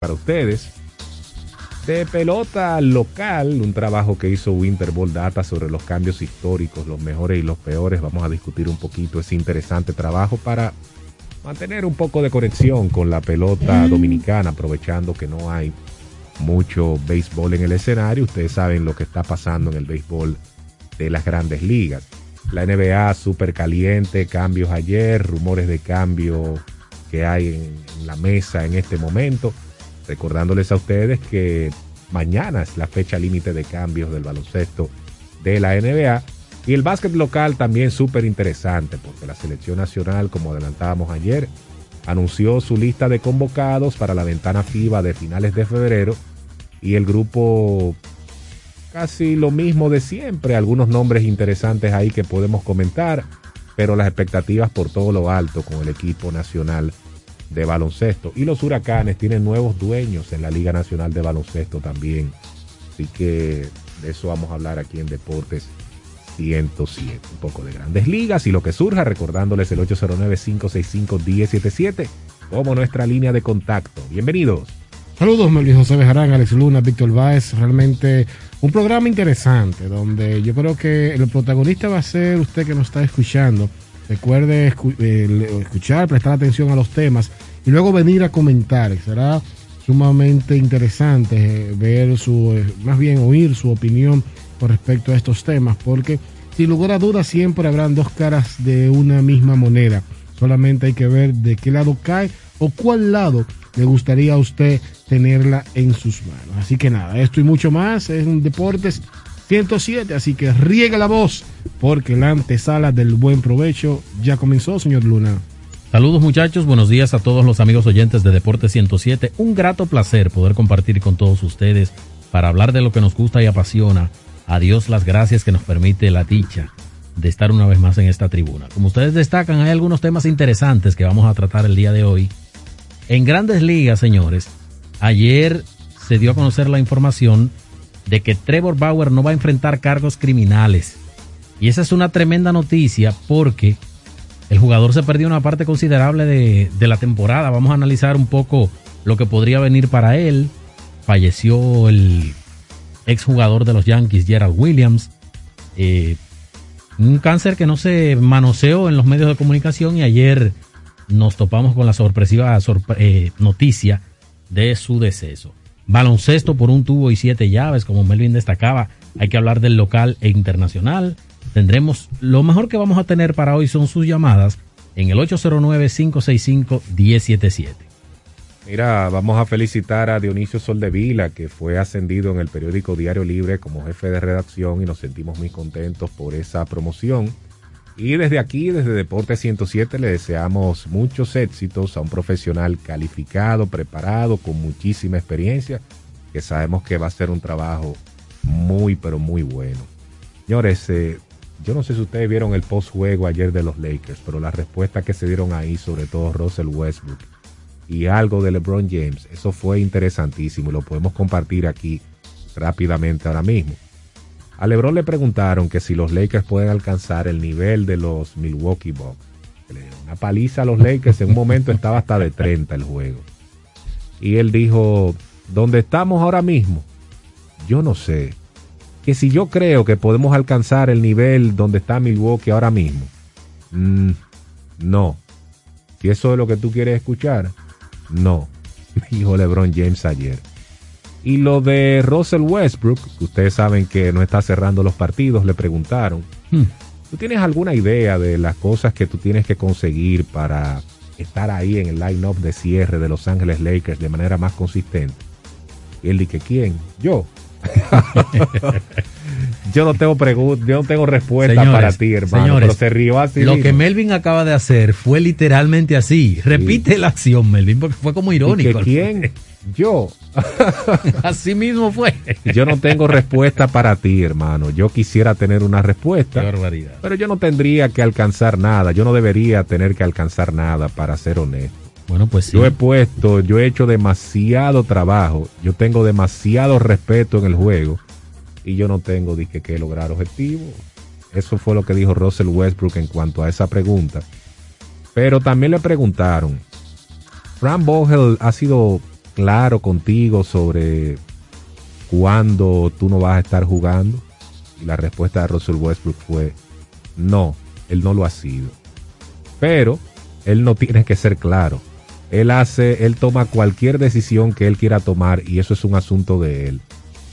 para ustedes. De pelota local, un trabajo que hizo Winter Ball Data sobre los cambios históricos, los mejores y los peores. Vamos a discutir un poquito ese interesante trabajo para mantener un poco de conexión con la pelota dominicana, aprovechando que no hay mucho béisbol en el escenario. Ustedes saben lo que está pasando en el béisbol de las grandes ligas. La NBA súper caliente, cambios ayer, rumores de cambio que hay en, la mesa en este momento. Recordándoles a ustedes que mañana es la fecha límite de cambios del baloncesto de la NBA. Y el básquet local también súper interesante porque la selección nacional, como adelantábamos ayer, anunció su lista de convocados para la ventana FIBA de finales de febrero y el grupo casi lo mismo de siempre, algunos nombres interesantes ahí que podemos comentar, pero las expectativas por todo lo alto con el equipo nacional de baloncesto. Y los huracanes tienen nuevos dueños en la Liga Nacional de Baloncesto también. Así que de eso vamos a hablar aquí en Deportes 107. Un poco de grandes ligas y lo que surja, recordándoles el 809-565-1077 como nuestra línea de contacto. Bienvenidos. Saludos, Melvin José Bejarán, Alex Luna, Víctor Báez. Realmente un programa interesante donde yo creo que el protagonista va a ser usted que nos está escuchando. Recuerde escuchar, prestar atención a los temas y luego venir a comentar. Será sumamente interesante eh, ver su, eh, más bien oír su opinión con respecto a estos temas, porque sin lugar a dudas siempre habrán dos caras de una misma moneda. Solamente hay que ver de qué lado cae o cuál lado le gustaría a usted tenerla en sus manos. Así que nada, esto y mucho más es un Deportes 107, así que riega la voz porque la antesala del buen provecho ya comenzó, señor Luna. Saludos muchachos, buenos días a todos los amigos oyentes de Deportes 107. Un grato placer poder compartir con todos ustedes para hablar de lo que nos gusta y apasiona. A Dios las gracias que nos permite la dicha de estar una vez más en esta tribuna. Como ustedes destacan, hay algunos temas interesantes que vamos a tratar el día de hoy en grandes ligas, señores, ayer se dio a conocer la información de que Trevor Bauer no va a enfrentar cargos criminales. Y esa es una tremenda noticia porque el jugador se perdió una parte considerable de, la temporada. Vamos a analizar un poco lo que podría venir para él. Falleció el exjugador de los Yankees, Gerald Williams. Eh, un cáncer que no se manoseó en los medios de comunicación y ayer nos topamos con la sorpresiva eh, noticia de su deceso. Baloncesto por un tubo y siete llaves, como Melvin destacaba. Hay que hablar del local e internacional. Tendremos, lo mejor que vamos a tener para hoy son sus llamadas en el 809-565-1077. Mira, vamos a felicitar a Dionisio Soldevila, que fue ascendido en el periódico Diario Libre como jefe de redacción y nos sentimos muy contentos por esa promoción. Y desde aquí, desde Deporte 107, le deseamos muchos éxitos a un profesional calificado, preparado, con muchísima experiencia, que sabemos que va a ser un trabajo muy, pero muy bueno. Señores, eh, yo no sé si ustedes vieron el post-juego ayer de los Lakers, pero la respuesta que se dieron ahí, sobre todo Russell Westbrook y algo de LeBron James, eso fue interesantísimo y lo podemos compartir aquí rápidamente ahora mismo. A LeBron le preguntaron que si los Lakers pueden alcanzar el nivel de los Milwaukee Bucks. Una paliza a los Lakers, en un momento estaba hasta de 30 el juego. Y él dijo, ¿dónde estamos ahora mismo? Yo no sé. Que si yo creo que podemos alcanzar el nivel donde está Milwaukee ahora mismo. Mm, no. Si eso es lo que tú quieres escuchar, no. Dijo LeBron James ayer. Y lo de Russell Westbrook, que ustedes saben que no está cerrando los partidos, le preguntaron, hmm. ¿tú tienes alguna idea de las cosas que tú tienes que conseguir para estar ahí en el line-up de cierre de Los Ángeles Lakers de manera más consistente? Y él dice, ¿quién? Yo. yo no tengo pregunta, yo no tengo respuesta para ti, hermano. pero se rió así. Lo que Melvin acaba de hacer fue literalmente así. Repite la acción, Melvin, porque fue como irónico. ¿Quién? Yo. Así mismo fue. Yo no tengo respuesta para ti, hermano. Yo quisiera tener una respuesta. Pero yo no tendría que alcanzar nada. Yo no debería tener que alcanzar nada para ser honesto. Bueno, pues sí. Yo he puesto, yo he hecho demasiado trabajo. Yo tengo demasiado respeto en el juego. Y yo no tengo dije, que lograr objetivos. Eso fue lo que dijo Russell Westbrook en cuanto a esa pregunta. Pero también le preguntaron. Fran Vogel ha sido claro contigo sobre cuándo tú no vas a estar jugando? Y la respuesta de Russell Westbrook fue, no, él no lo ha sido. Pero él no tiene que ser claro. Él hace, él toma cualquier decisión que él quiera tomar y eso es un asunto de él.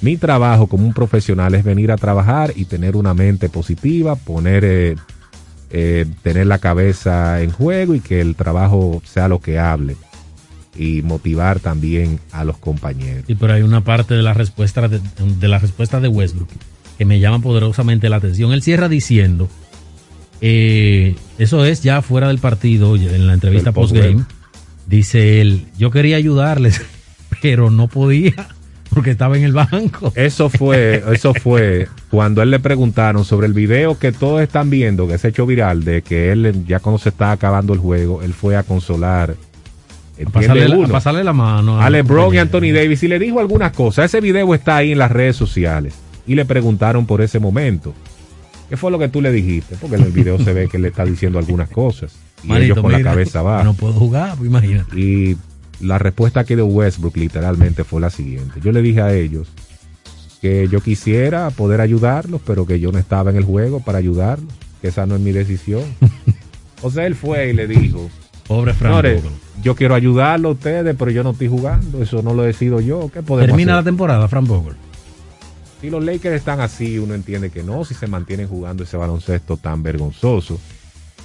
Mi trabajo como un profesional es venir a trabajar y tener una mente positiva, poner, eh, eh, tener la cabeza en juego y que el trabajo sea lo que hable y motivar también a los compañeros. Sí, pero hay una parte de la respuesta de, de la respuesta de Westbrook que me llama poderosamente la atención. Él cierra diciendo, eh, eso es ya fuera del partido, en la entrevista post-game, dice él, yo quería ayudarles, pero no podía porque estaba en el banco. Eso fue, eso fue cuando él le preguntaron sobre el video que todos están viendo, que se ha hecho viral, de que él ya cuando se está acabando el juego, él fue a consolar. A pasarle, la, a pasarle, la, mano. A LeBron y Anthony Davis y le dijo algunas cosas. Ese video está ahí en las redes sociales y le preguntaron por ese momento. ¿Qué fue lo que tú le dijiste? Porque en el video se ve que le está diciendo algunas cosas. Y ellos con la cabeza baja. No puedo jugar, pues imagínate. Y la respuesta que de Westbrook literalmente fue la siguiente. Yo le dije a ellos que yo quisiera poder ayudarlos, pero que yo no estaba en el juego para ayudarlos, que esa no es mi decisión. o sea, él fue y le dijo, pobre Frank yo quiero ayudarlo a ustedes, pero yo no estoy jugando, eso no lo decido yo. ¿Qué podemos Termina la temporada, Frank Vogel. Si los Lakers están así, uno entiende que no, si se mantienen jugando ese baloncesto tan vergonzoso.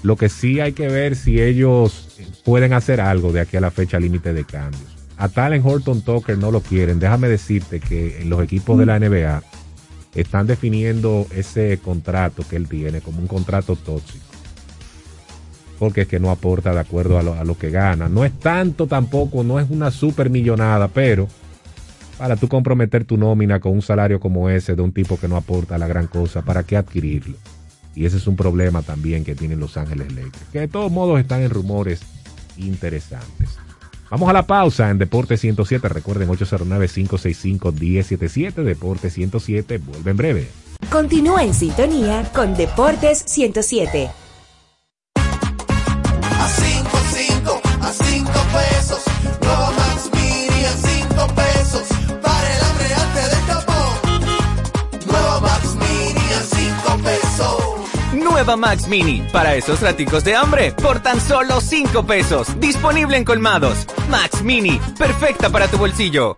Lo que sí hay que ver si ellos pueden hacer algo de aquí a la fecha límite de cambios. A tal en Horton Tucker no lo quieren. Déjame decirte que los equipos de la NBA están definiendo ese contrato que él tiene como un contrato tóxico. Porque es que no aporta de acuerdo a lo, a lo que gana. No es tanto tampoco, no es una super millonada, pero para tú comprometer tu nómina con un salario como ese de un tipo que no aporta la gran cosa, ¿para qué adquirirlo? Y ese es un problema también que tienen Los Ángeles Lakers, que de todos modos están en rumores interesantes. Vamos a la pausa en Deporte 107. Recuerden 809-565-1077. Deporte 107 vuelve en breve. Continúa en sintonía con Deportes 107. A Nueva Max Mini, para esos raticos de hambre, por tan solo 5 pesos. Disponible en colmados. Max Mini, perfecta para tu bolsillo.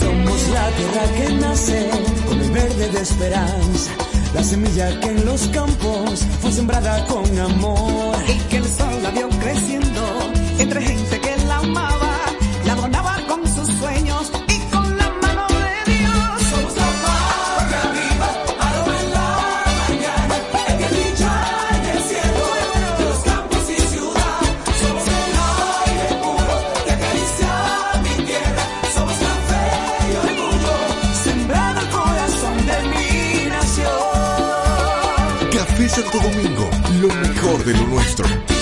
Somos la tierra que nace con el verde de esperanza. La semilla que en los campos fue sembrada con amor. Y que el sol la vio creciendo entre gente Santo Domingo, lo mejor de lo nuestro.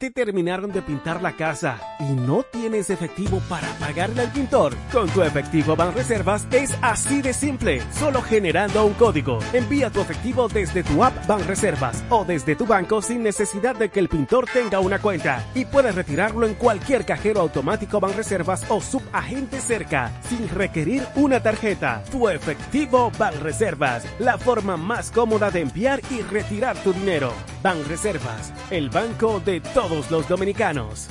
¿Ya te terminaron de pintar la casa y no tienes efectivo para pagarle al pintor? Con tu efectivo Banreservas es así de simple, solo generando un código. Envía tu efectivo desde tu app Banreservas o desde tu banco sin necesidad de que el pintor tenga una cuenta y puedes retirarlo en cualquier cajero automático Banreservas o subagente cerca sin requerir una tarjeta. Tu efectivo Banreservas, la forma más cómoda de enviar y retirar tu dinero. Banreservas, el banco de todos los dominicanos.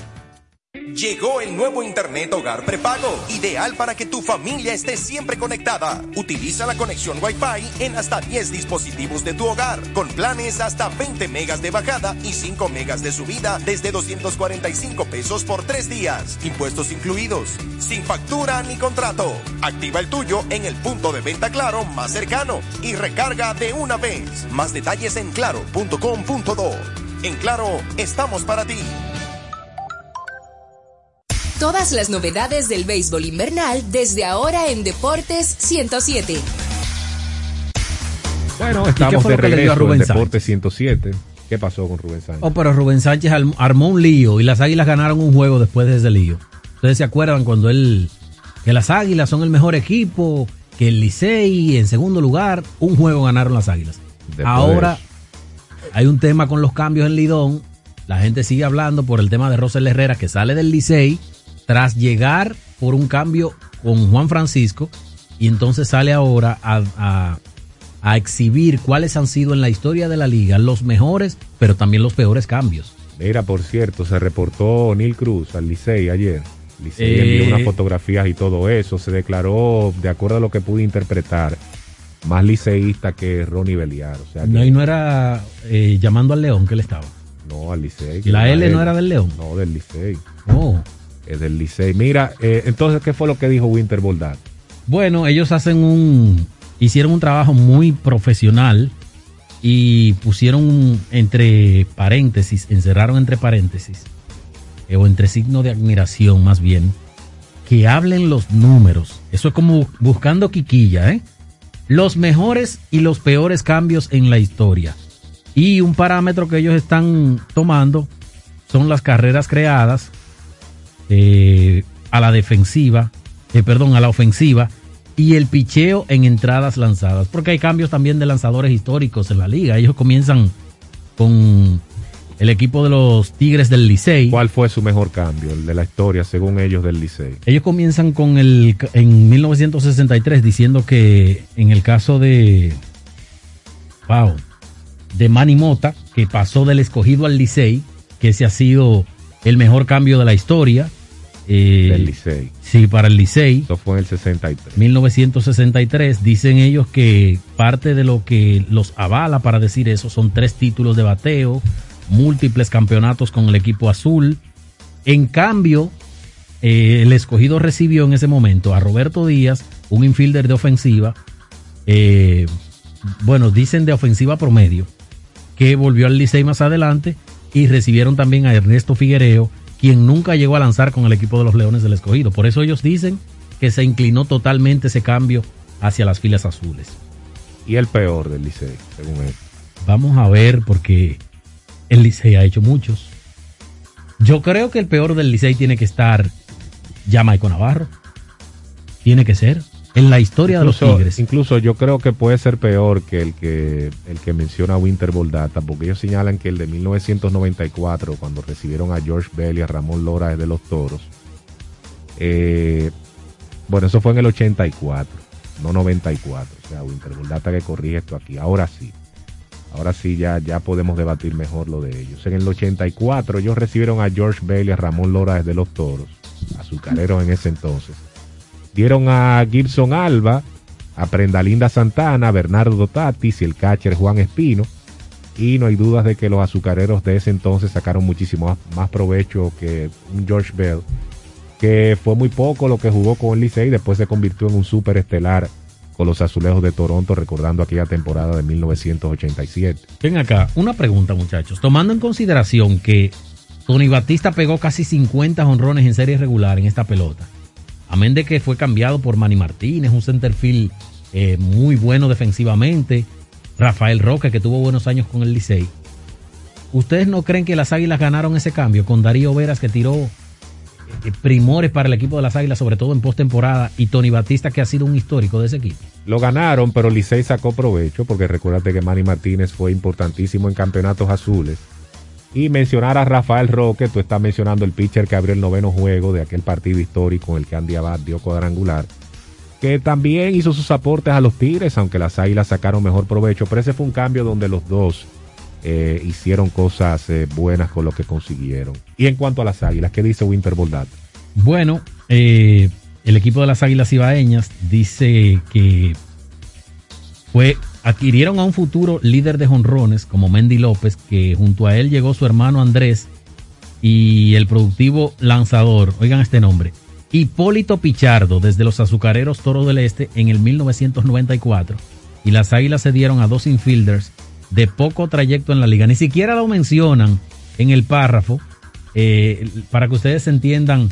Llegó el nuevo Internet Hogar Prepago, ideal para que tu familia esté siempre conectada. Utiliza la conexión Wi-Fi en hasta 10 dispositivos de tu hogar, con planes hasta 20 megas de bajada y 5 megas de subida desde 245 pesos por 3 días, impuestos incluidos, sin factura ni contrato. Activa el tuyo en el punto de venta Claro más cercano y recarga de una vez. Más detalles en claro.com.do. En Claro, estamos para ti. Todas las novedades del béisbol invernal desde ahora en Deportes 107. Bueno, estamos de a regreso en Rubén Deporte 107. ¿Qué pasó con Rubén Sánchez? Oh, pero Rubén Sánchez armó un lío y las Águilas ganaron un juego después de ese lío. Ustedes se acuerdan cuando él, que las Águilas son el mejor equipo, que el Licey en segundo lugar, un juego ganaron las Águilas. Después Ahora hay un tema con los cambios en Lidón La gente sigue hablando por el tema de Rosel Herrera que sale del Licey tras llegar por un cambio con Juan Francisco y entonces sale ahora a, a- a exhibir cuáles han sido en la historia de la liga los mejores, pero también los peores cambios. Mira, por cierto, se reportó Neil Cruz al Licey ayer. Licey Eh. envió unas fotografías y todo eso. Se declaró, de acuerdo a lo que pude interpretar, más liceísta que Ronnie Beliar. O sea, No, y no era eh, llamando al León que él estaba. no, al Licey. La L no era del León. No, del Licey. Oh. Es del Licey. Mira, eh, entonces, ¿qué fue lo que dijo Winter Boldad? Bueno, ellos hacen un. Hicieron un trabajo muy profesional y pusieron entre paréntesis, encerraron entre paréntesis, eh, o entre signo de admiración más bien, que hablen los números. Eso es como buscando quiquilla, ¿eh? Los mejores y los peores cambios en la historia. Y un parámetro que ellos están tomando son las carreras creadas eh, a la defensiva, eh, perdón, a la ofensiva y el picheo en entradas lanzadas, porque hay cambios también de lanzadores históricos en la liga. Ellos comienzan con el equipo de los Tigres del Licey. ¿Cuál fue su mejor cambio, el de la historia, según ellos, del Licey? Ellos comienzan con el en 1963 diciendo que en el caso de wow, de Manny Mota, que pasó del escogido al Licey, que ese ha sido el mejor cambio de la historia. eh, Del Licey. Sí, para el Licey. Eso fue en el 63. 1963. Dicen ellos que parte de lo que los avala para decir eso son tres títulos de bateo, múltiples campeonatos con el equipo azul. En cambio, eh, el escogido recibió en ese momento a Roberto Díaz, un infielder de ofensiva, eh, bueno, dicen de ofensiva promedio, que volvió al Licey más adelante y recibieron también a Ernesto Figuereo, quien nunca llegó a lanzar con el equipo de los Leones del Escogido. Por eso ellos dicen que se inclinó totalmente ese cambio hacia las filas azules. Y el peor del Licey, según él. Vamos a ver porque el Licey ha hecho muchos. Yo creo que el peor del Licey tiene que estar Jamaico Navarro. Tiene que ser. En la historia de los Tigres. incluso yo creo que puede ser peor que el que el que menciona Winter Boldata, porque ellos señalan que el de 1994, cuando recibieron a George Bell y a Ramón Lora de los Toros, eh, bueno, eso fue en el 84, no 94. O sea, Winter Boldata que corrige esto aquí. Ahora sí. Ahora sí ya, ya podemos debatir mejor lo de ellos. En el 84 ellos recibieron a George Bell y a Ramón Lora de los Toros, azucareros en ese entonces. Dieron a Gibson Alba, a Prendalinda Santana, a Bernardo Tatis y el catcher Juan Espino. Y no hay dudas de que los azucareros de ese entonces sacaron muchísimo más- provecho que un George Bell, que fue muy poco lo que jugó con el Licey y después se convirtió en un súper estelar con los azulejos de Toronto, recordando aquella temporada de 1987. Ven acá, una pregunta, muchachos. Tomando en consideración que Tony Batista pegó casi 50 honrones en serie regular en esta pelota, amén de que fue cambiado por Manny Martínez, un centerfield eh, muy bueno defensivamente, Rafael Roque, que tuvo buenos años con el Licey. ¿Ustedes no creen que las Águilas ganaron ese cambio con Darío Veras, que tiró primores para el equipo de las Águilas, sobre todo en postemporada, y Tony Batista, que ha sido un histórico de ese equipo? Lo ganaron, pero Licey sacó provecho, porque recuérdate que Manny Martínez fue importantísimo en campeonatos azules. Y mencionar a Rafael Roque, tú estás mencionando el pitcher que abrió el noveno juego de aquel partido histórico en el que Andy Abad dio cuadrangular, que también hizo sus aportes a los Tigres, aunque las Águilas sacaron mejor provecho, pero ese fue un cambio donde los dos eh, hicieron cosas eh, buenas con lo que consiguieron. Y en cuanto a las Águilas, ¿qué dice Winter Boldad? Bueno, eh, el equipo de las Águilas Ibaeñas dice que fue adquirieron a un futuro líder de jonrones como Mendy López, que junto a él llegó su hermano Andrés y el productivo lanzador, oigan este nombre, Hipólito Pichardo desde los azucareros Toros del Este en el 1994 y las Águilas se dieron a dos infielders de poco trayecto en la liga. Ni siquiera lo mencionan en el párrafo eh, para que ustedes entiendan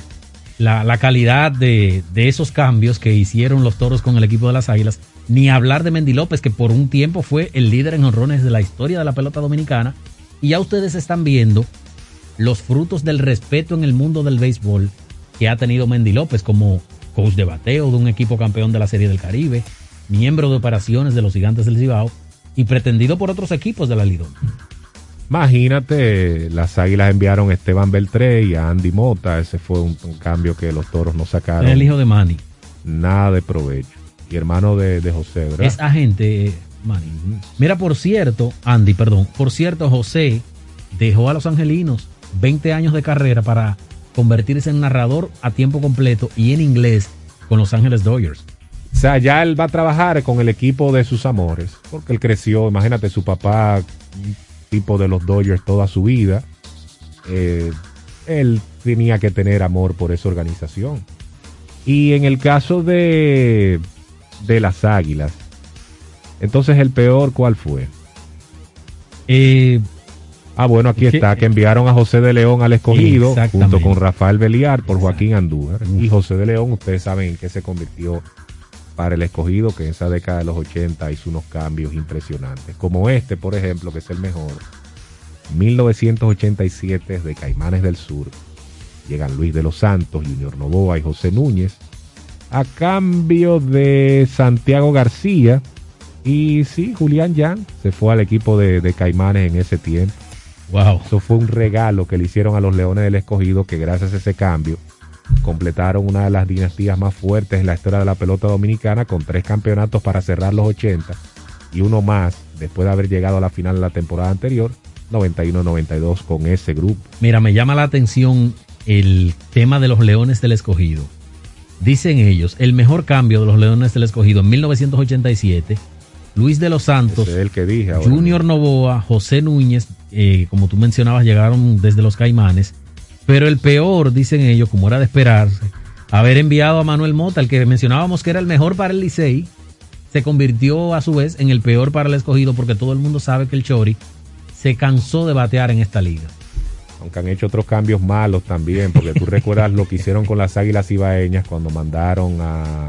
la, la calidad de, de esos cambios que hicieron los toros con el equipo de las Águilas, ni hablar de Mendy López, que por un tiempo fue el líder en honrones de la historia de la pelota dominicana. Y ya ustedes están viendo los frutos del respeto en el mundo del béisbol que ha tenido Mendy López como coach de bateo de un equipo campeón de la Serie del Caribe, miembro de operaciones de los Gigantes del Cibao y pretendido por otros equipos de la Lidón. Imagínate, las Águilas enviaron a Esteban Beltré y a Andy Mota. Ese fue un, un cambio que los toros no sacaron. El hijo de Manny. Nada de provecho. Y hermano de, de José, ¿verdad? Es agente, eh, Manny. Mira, por cierto, Andy, perdón, por cierto, José dejó a los angelinos 20 años de carrera para convertirse en narrador a tiempo completo y en inglés con Los Ángeles Dodgers. O sea, ya él va a trabajar con el equipo de sus amores, porque él creció, imagínate, su papá, tipo de los Dodgers toda su vida. Eh, él tenía que tener amor por esa organización. Y en el caso de, de las Águilas, entonces el peor, ¿cuál fue? Eh, Ah, bueno, aquí está, que enviaron a José de León al escogido junto con Rafael Beliar por Joaquín Andújar. Y José de León, ustedes saben en qué se convirtió para el escogido, que en esa década de los 80 hizo unos cambios impresionantes. Como este, por ejemplo, que es el mejor. 1987 de Caimanes del Sur. Llegan Luis de los Santos, Junior Novoa y José Núñez. A cambio de Santiago García. Y sí, Julián Yan se fue al equipo de, de Caimanes en ese tiempo. wow. Eso fue un regalo que le hicieron a los Leones del Escogido, que gracias a ese cambio completaron una de las dinastías más fuertes en la historia de la pelota dominicana, con tres campeonatos para cerrar los 80 y uno más después de haber llegado a la final de la temporada anterior, 91-92 con ese grupo. Mira, me llama la atención el tema de los Leones del Escogido. Dicen ellos, el mejor cambio de los Leones del Escogido en 1987, Luis de los Santos, es el que dije. Junior Novoa, José Núñez, eh, como tú mencionabas, llegaron desde los Caimanes. Pero el peor, dicen ellos, como era de esperarse, haber enviado a Manuel Mota, el que mencionábamos que era el mejor para el Licey, se convirtió a su vez en el peor para el escogido porque todo el mundo sabe que el Chori se cansó de batear en esta liga. Aunque han hecho otros cambios malos también, porque tú recuerdas lo que hicieron con las Águilas Ibaeñas cuando mandaron a...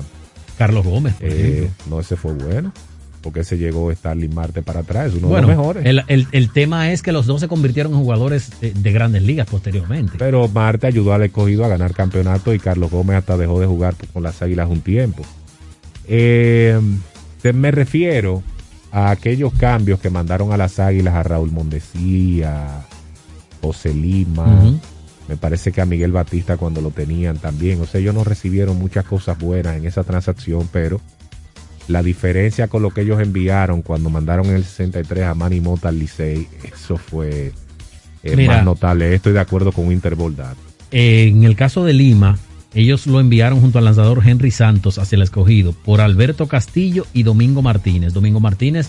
Carlos Gómez, por eh, no, ese fue bueno, porque ese llegó Starling Marte para atrás, uno Bueno, de los mejores. el, el- el tema es que los dos se convirtieron en jugadores de, de grandes ligas posteriormente. Pero Marte ayudó al escogido a ganar campeonato y Carlos Gómez hasta dejó de jugar con las Águilas un tiempo. Eh, me refiero a aquellos cambios que mandaron a las Águilas a Raúl Mondesí, a José Lima, me parece que a Miguel Batista cuando lo tenían también. O sea, ellos no recibieron muchas cosas buenas en esa transacción, pero la diferencia con lo que ellos enviaron cuando mandaron en el 63 a Manny Mota al Licey, eso fue eh, Mira. más notable. Estoy de acuerdo con Winter Boldad. En el caso de Lima, ellos lo enviaron junto al lanzador Henry Santos hacia el escogido por Alberto Castillo y Domingo Martínez. Domingo Martínez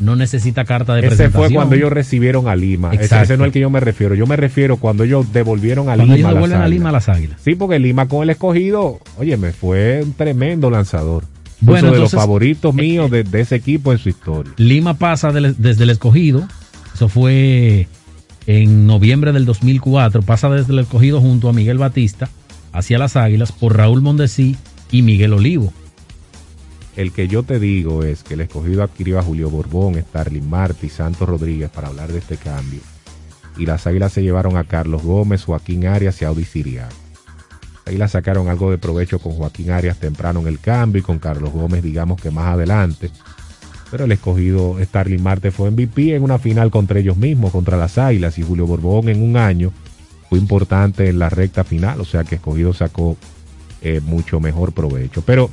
no necesita carta de Ese presentación. fue cuando ellos recibieron a Lima. Ese, Exacto. ese no es el que yo me refiero. Yo me refiero cuando ellos devolvieron a Cuando Lima. ellos las devuelven a. Lima a las Águilas. Sí, porque Lima con el escogido, oye, me fue un tremendo lanzador. Bueno, Uno de los entonces, eh, favoritos míos de, de ese equipo en su historia. Lima pasa desde el escogido, eso fue en noviembre del 2004, pasa desde el escogido junto a Miguel Batista hacia las Águilas por Raúl Mondesí y Miguel Olivo. El que yo te digo es que el escogido adquirió a Julio Borbón, Starling Marte y Santos Rodríguez para hablar de este cambio. Y las águilas se llevaron a Carlos Gómez, Joaquín Arias y Audi. Las águilas sacaron algo de provecho con Joaquín Arias temprano en el cambio y con Carlos Gómez, digamos que más adelante. Pero el escogido Starling Marte fue MVP en una final contra ellos mismos, contra las águilas, y Julio Borbón en un año fue importante en la recta final, o sea que escogido sacó eh, mucho mejor provecho. Pero,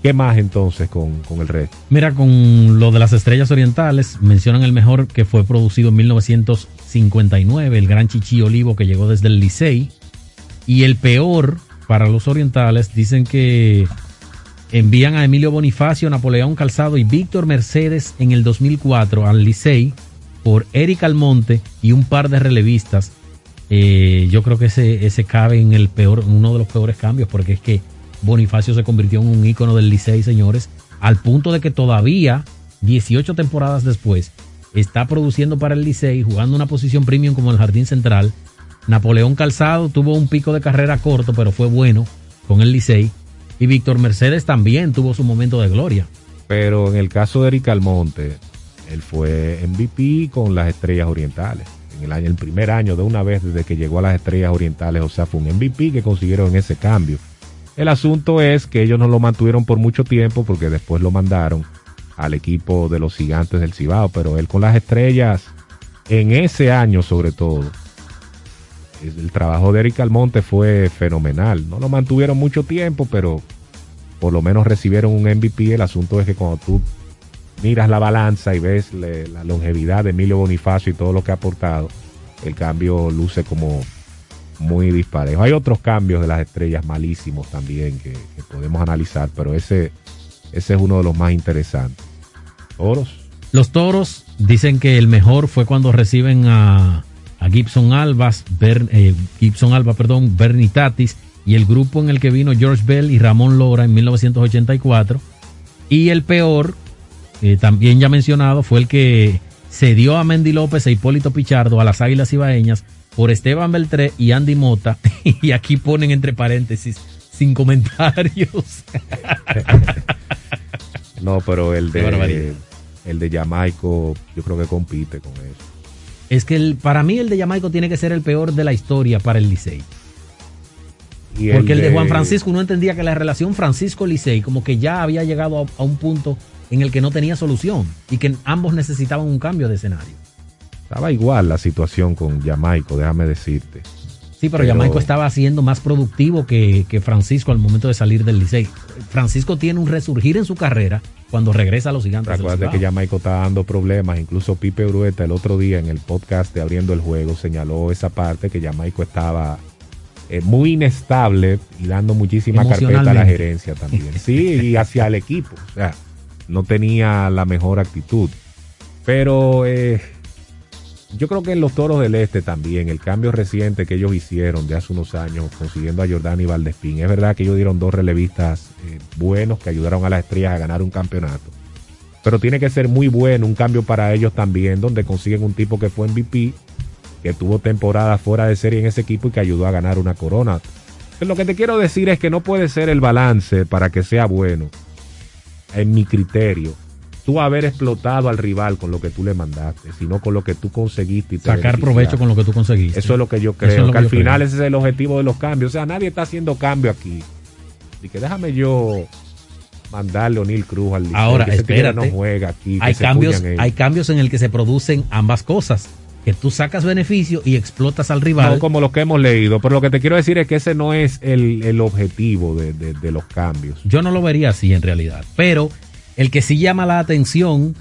¿qué más entonces con, con el resto? Mira, con lo de las estrellas orientales, mencionan el mejor que fue producido en 1959, el gran Chichi Olivo que llegó desde el Licey. Y el peor para los orientales, dicen que envían a Emilio Bonifacio, Napoleón Calzado y Víctor Mercedes en el 2004 al Licey por Eric Almonte y un par de relevistas. Eh, yo creo que ese, ese cabe en el peor, uno de los peores cambios, porque es que Bonifacio se convirtió en un ícono del Licey, señores, al punto de que todavía, 18 temporadas después, está produciendo para el Licey, jugando una posición premium como el Jardín Central. Napoleón Calzado tuvo un pico de carrera corto, pero fue bueno con el Licey. Y Víctor Mercedes también tuvo su momento de gloria. Pero en el caso de Eric Almonte, él fue MVP con las Estrellas Orientales. En el año, el primer año de una vez desde que llegó a las Estrellas Orientales, o sea, fue un MVP que consiguieron ese cambio. El asunto es que ellos no lo mantuvieron por mucho tiempo porque después lo mandaron al equipo de los gigantes del Cibao, pero él con las estrellas en ese año sobre todo, el trabajo de Eric Almonte fue fenomenal. No lo mantuvieron mucho tiempo, pero por lo menos recibieron un MVP. El asunto es que cuando tú miras la balanza y ves la longevidad de Emilio Bonifacio y todo lo que ha aportado, el cambio luce como muy disparejo. Hay otros cambios de las estrellas malísimos también que, que podemos analizar, pero ese, ese es uno de los más interesantes. Oros. Los toros dicen que el mejor fue cuando reciben a, a Gibson Albas, Ber- eh, Gibson Alba, perdón, Bernie Tatis y el grupo en el que vino George Bell y Ramón Lora en 1984. Y el peor, eh, también ya mencionado, fue el que se dio a Mendy López e Hipólito Pichardo a las Águilas Ibaeñas por Esteban Beltré y Andy Mota. Y aquí ponen entre paréntesis, sin comentarios. No, pero el de el de Jamaico yo creo que compite con eso. Es que el- para mí el de Jamaico tiene que ser el peor de la historia para el Licey. Y Porque el de Juan Francisco uno entendía que la relación Francisco-Licey como que ya había llegado a, a un punto en el que no tenía solución y que ambos necesitaban un cambio de escenario. Estaba igual la situación con Jamaico, déjame decirte. Sí, pero, Jamaico estaba siendo más productivo que, que Francisco al momento de salir del Licey. Francisco tiene un resurgir en su carrera cuando regresa a los gigantes. Recuerda que Cibao. Jamaico está dando problemas. Incluso Pipe Brueta el otro día en el podcast de Abriendo el Juego señaló esa parte que Jamaico estaba eh, muy inestable y dando muchísima carpeta a la gerencia también. Sí, y hacia el equipo. O sea, no tenía la mejor actitud. Pero eh, yo creo que en los Toros del Este también, el cambio reciente que ellos hicieron de hace unos años, consiguiendo a Jordani Valdespín, es verdad que ellos dieron dos relevistas eh, buenos que ayudaron a las estrellas a ganar un campeonato. Pero tiene que ser muy bueno un cambio para ellos también, donde consiguen un tipo que fue MVP, que tuvo temporada fuera de serie en ese equipo y que ayudó a ganar una corona. Lo que te quiero decir es que no puede ser el balance para que sea bueno, en mi criterio, tú haber explotado al rival con lo que tú le mandaste, sino con lo que tú conseguiste y te Sacar provecho con lo que tú conseguiste. Eso es lo que yo creo, es lo que que al final creo. ese es el objetivo de los cambios. O sea, nadie está haciendo cambio aquí. Y que déjame yo mandarle a O'Neill Cruz al Licey, Ahora, que espérate. no juega aquí. hay cambios, hay cambios en el que se producen ambas cosas. Que tú sacas beneficio y explotas al rival. No como los que hemos leído, pero lo que te quiero decir es que ese no es el, el objetivo de, de- de los cambios. Yo no lo vería así en realidad. Pero el que sí llama la atención.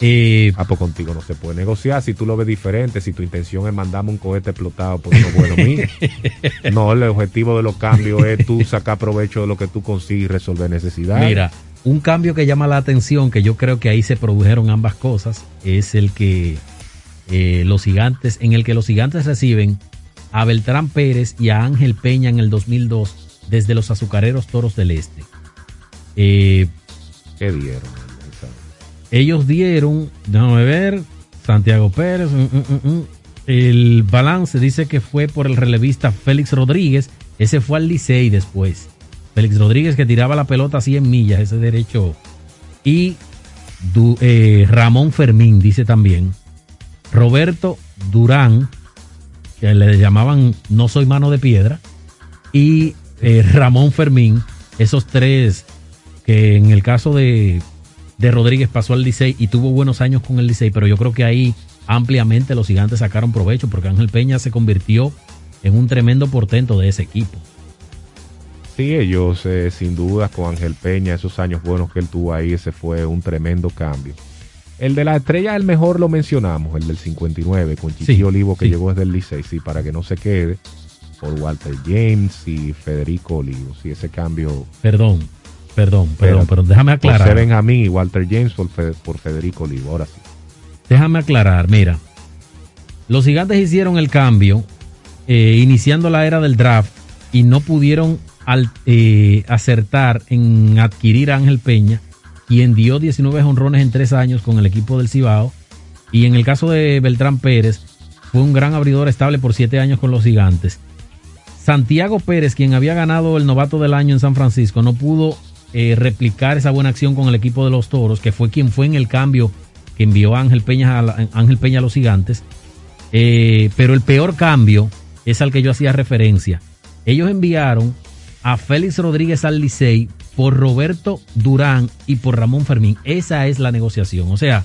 Eh, ah, pues contigo no se puede negociar. Si tú lo ves diferente, si tu intención es mandarme un cohete explotado por uno bueno mío. No, el objetivo de los cambios es tú sacar provecho de lo que tú consigues y resolver necesidades. Mira, un cambio que llama la atención, que yo creo que ahí se produjeron ambas cosas, es el que eh, los gigantes, en el que los gigantes reciben a Beltrán Pérez y a Ángel Peña en el 2002 desde los azucareros toros del este. Eh, ¿Qué dieron? ellos dieron, déjame ver, Santiago Pérez, mm, mm, mm, el balance dice que fue por el relevista Félix Rodríguez, ese fue al Licey después. Félix Rodríguez que tiraba la pelota a 100 millas, ese derecho. Y eh, Ramón Fermín dice también. Roberto Durán, que le llamaban No soy mano de piedra. Y eh, Ramón Fermín, esos tres que en el caso de, de Rodríguez pasó al Licey y tuvo buenos años con el Licey, pero yo creo que ahí ampliamente los gigantes sacaron provecho porque Ángel Peña se convirtió en un tremendo portento de ese equipo. Sí, ellos eh, sin duda con Ángel Peña, esos años buenos que él tuvo ahí, ese fue un tremendo cambio. El de la estrella, el mejor lo mencionamos, el del 59, con Chiqui Sí, Olivo que sí. llegó desde el Licey, sí, para que no se quede, por Walter James y Federico Olivo, sí, ese cambio. Perdón, perdón, perdón, pero déjame aclarar. José Benjamín y Walter James por, Fe- por Federico Olivo, ahora sí. Déjame aclarar, mira. Los gigantes hicieron el cambio eh, iniciando la era del draft y no pudieron al- eh, acertar en adquirir a Ángel Peña, quien dio 19 honrones en tres años con el equipo del Cibao. Y en el caso de Beltrán Pérez, fue un gran abridor estable por siete años con los gigantes. Santiago Pérez, quien había ganado el novato del año en San Francisco, no pudo eh, replicar esa buena acción con el equipo de los Toros, que fue quien fue en el cambio que envió a Ángel Peña a, la- Ángel Peña a los gigantes. Eh, pero el peor cambio es al que yo hacía referencia. Ellos enviaron a Félix Rodríguez al Licey por Roberto Durán y por Ramón Fermín. Esa es la negociación. O sea,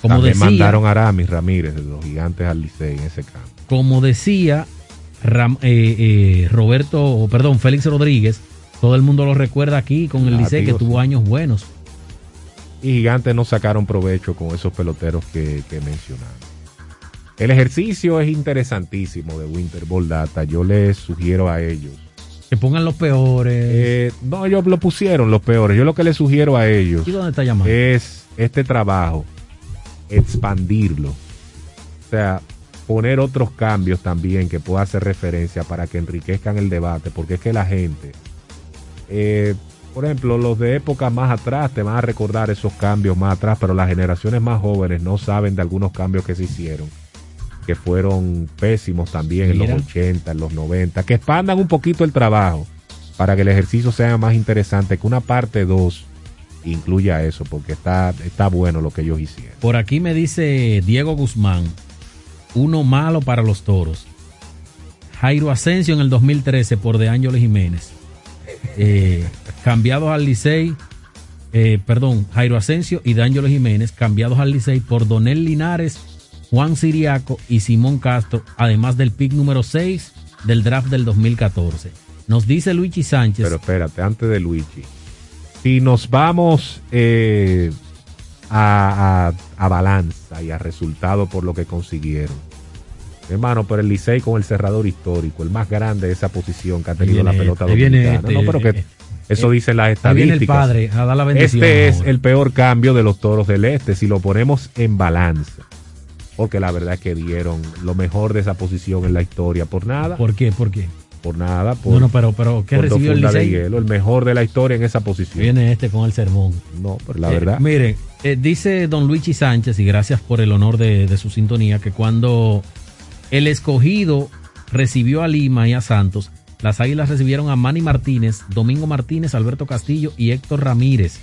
Como También decía, mandaron a Aramis Ramírez de los gigantes al Licey en ese campo. como decía Ram- eh, eh, Roberto, perdón, Félix Rodríguez, todo el mundo lo recuerda aquí con el Licey que tuvo años buenos. Y gigantes no sacaron provecho con esos peloteros que, que mencionamos. El ejercicio es interesantísimo de Winter Ball Data. Yo les sugiero a ellos. Que pongan los peores. Eh, no, ellos lo pusieron los peores. Yo lo que les sugiero a ellos ¿Y dónde está llamando? es este trabajo, expandirlo. O sea, poner otros cambios también que pueda hacer referencia para que enriquezcan el debate, porque es que la gente, eh, por ejemplo, los de épocas más atrás te van a recordar esos cambios más atrás, pero las generaciones más jóvenes no saben de algunos cambios que se hicieron, que fueron pésimos también en los 80, en los 90, que expandan un poquito el trabajo para que el ejercicio sea más interesante, que una parte 2 incluya eso, porque está, está bueno lo que ellos hicieron. Por aquí me dice Diego Guzmán, uno malo para los toros. Jairo Asensio en el 2013 por De Ángeles Jiménez. Eh, cambiados al Licey, eh, perdón, Jairo Asensio y De Ángeles Jiménez, cambiados al Licey por Donel Linares, Juan Siriaco y Simón Castro, además del pick número 6 del draft del 2014. Nos dice Luigi Sánchez. Pero espérate, antes de Luigi. Si nos vamos eh, a- a balanza y a resultado por lo que consiguieron. Hermano, pero el Licey con el cerrador histórico, el más grande de esa posición que ha tenido la pelota este, dominicana. este, no, pero que eh, eso eh, dicen las ahí viene estadísticas. el padre a dar la bendición. Este es el peor cambio de los toros del este, si lo ponemos en balanza. Porque la verdad es que dieron lo mejor de esa posición en la historia. Por nada, ¿Por qué? ¿Por qué? por nada, por, No, no, pero, pero ¿qué recibió el fundas de Licey? hielo, el mejor de la historia en esa posición. Viene este con el sermón. No, pero la Eh, verdad. miren, eh, dice don Luigi Sánchez, y gracias por el honor de, de su sintonía, que cuando el escogido recibió a Lima y a Santos, las águilas recibieron a Manny Martínez, Domingo Martínez, Alberto Castillo y Héctor Ramírez.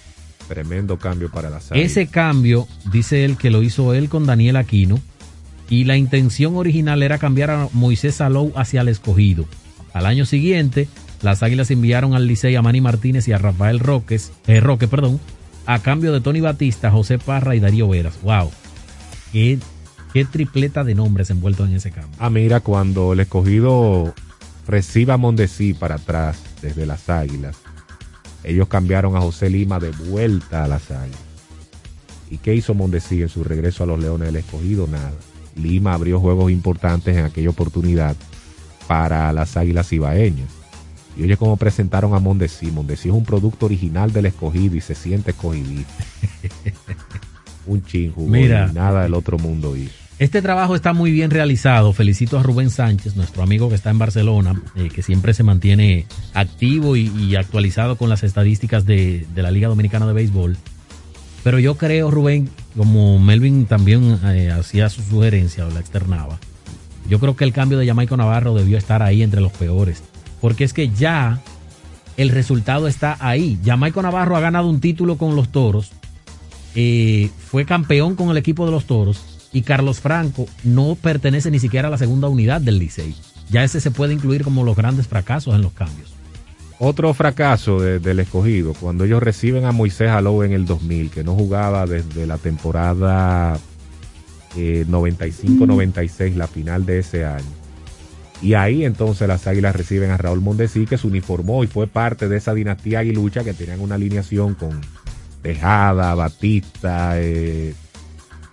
Tremendo cambio para las águilas. Ese cambio, dice él, que lo hizo él con Daniel Aquino, y la intención original era cambiar a Moisés Salou hacia el escogido. Al año siguiente, las Águilas enviaron al Licey a Manny Martínez y a Rafael Roques, eh, Roque, perdón, a cambio de Tony Batista, José Parra y Darío Veras. ¡Wow! Qué, qué tripleta de nombres envueltos en ese cambio. Ah, mira, cuando el escogido reciba a Mondesí para atrás desde las águilas, ellos cambiaron a José Lima de vuelta a las águilas. ¿Y qué hizo Mondesí en su regreso a los Leones del Escogido? Nada. Lima abrió juegos importantes en aquella oportunidad para las águilas ibaeñas. Y oye cómo presentaron a Mondesí. Mondesí es un producto original del escogido y se siente escogidista. un chin jugó Mira. y nada del otro mundo hizo. Este trabajo está muy bien realizado. Felicito a Rubén Sánchez, nuestro amigo que está en Barcelona, eh, que siempre se mantiene activo y, actualizado con las estadísticas de, la Liga Dominicana de Béisbol. Pero yo creo, Rubén, como Melvin también eh, hacía su sugerencia o la externaba, yo creo que el cambio de Jamaica Navarro debió estar ahí entre los peores. Porque es que ya el resultado está ahí. Jamaica Navarro ha ganado un título con los toros, eh, fue campeón con el equipo de los toros y Carlos Franco no pertenece ni siquiera a la segunda unidad del Licey. Ya ese se puede incluir como los grandes fracasos en los cambios. Otro fracaso de- del escogido, cuando ellos reciben a Moisés Alou en el 2000, que no jugaba desde la temporada eh, 95-96, la final de ese año. Y ahí entonces las Águilas reciben a Raúl Mondesí, que se uniformó y fue parte de esa dinastía aguilucha que tenían una alineación con Tejada, Batista, eh,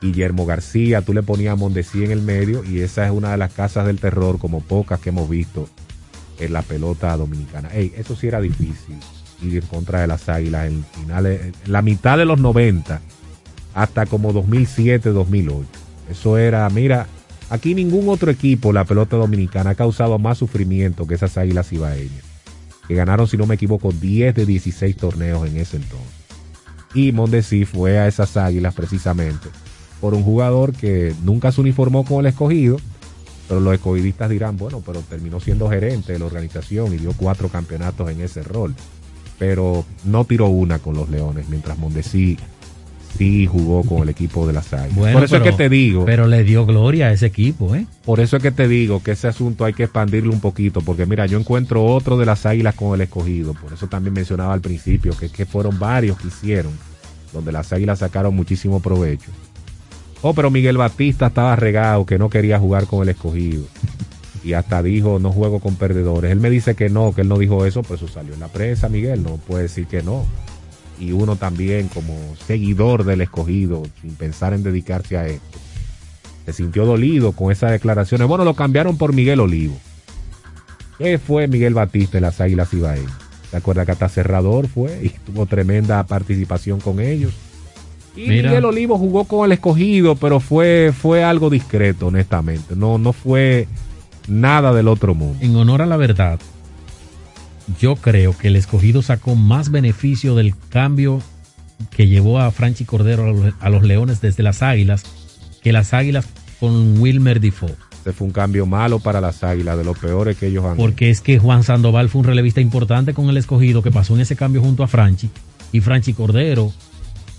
Guillermo García. Tú le ponías a Mondesí en el medio y esa es una de las casas del terror como pocas que hemos visto en la pelota dominicana. Ey, eso sí era difícil ir en contra de las águilas en finales, la mitad de los 90 hasta como 2007, 2008. Eso era, mira, aquí ningún otro equipo, la pelota dominicana, ha causado más sufrimiento que esas águilas ibaeñas, que ganaron, si no me equivoco, 10 de 16 torneos en ese entonces. Y Mondesi fue a esas águilas precisamente por un jugador que nunca se uniformó con el escogido, pero los escogidistas dirán, bueno, pero terminó siendo gerente de la organización y dio cuatro campeonatos en ese rol. Pero no tiró una con los Leones, mientras Mondesi sí jugó con el equipo de las Águilas. Bueno, por eso pero- es que te digo, Pero le dio gloria a ese equipo, ¿eh? por eso es que te digo que ese asunto hay que expandirlo un poquito, porque mira, yo encuentro otro de las Águilas con el escogido, por eso también mencionaba al principio que, que fueron varios que hicieron, donde las Águilas sacaron muchísimo provecho. Oh, pero Miguel Batista estaba regado, que no quería jugar con el escogido. Y hasta dijo, no juego con perdedores. Él me dice que no, que él no dijo eso, pues eso salió en la prensa, Miguel. No puede decir que no. Y uno también, como seguidor del escogido, sin pensar en dedicarse a esto, se sintió dolido con esas declaraciones. Bueno, lo cambiaron por Miguel Olivo. ¿Qué fue Miguel Batista en las Águilas Ibaeñas? ¿Se acuerda que hasta cerrador fue y tuvo tremenda participación con ellos? Y Mira. Miguel Olivo jugó con el escogido, pero fue, fue algo discreto, honestamente. No, no fue nada del otro mundo. En honor a la verdad, yo creo que el escogido sacó más beneficio del cambio que llevó a Franchi Cordero a los, a los Leones desde las Águilas que las Águilas con Wilmer Defoe. Ese fue un cambio malo para las Águilas, de los peores que ellos han Porque es que Juan Sandoval fue un relevista importante con el escogido que pasó en ese cambio junto a Franchi. Y Franchi Cordero,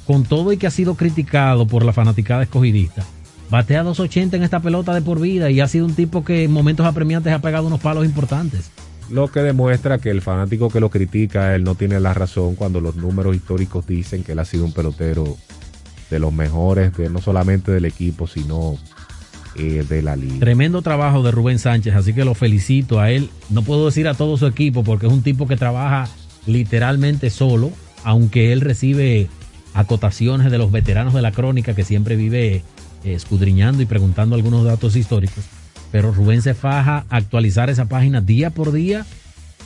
con todo y que ha sido criticado por la fanaticada escogidista, batea 280 en esta pelota de por vida y ha sido un tipo que en momentos apremiantes ha pegado unos palos importantes. Lo que demuestra que el fanático que lo critica, él no tiene la razón cuando los números históricos dicen que él ha sido un pelotero de los mejores, de, no solamente del equipo, sino eh, de la liga. Tremendo trabajo de Rubén Sánchez, así que lo felicito a él. No puedo decir a todo su equipo porque es un tipo que trabaja literalmente solo, aunque él recibe acotaciones de los veteranos de la crónica que siempre vive eh, escudriñando y preguntando algunos datos históricos. Pero Rubén se faja a actualizar esa página día por día,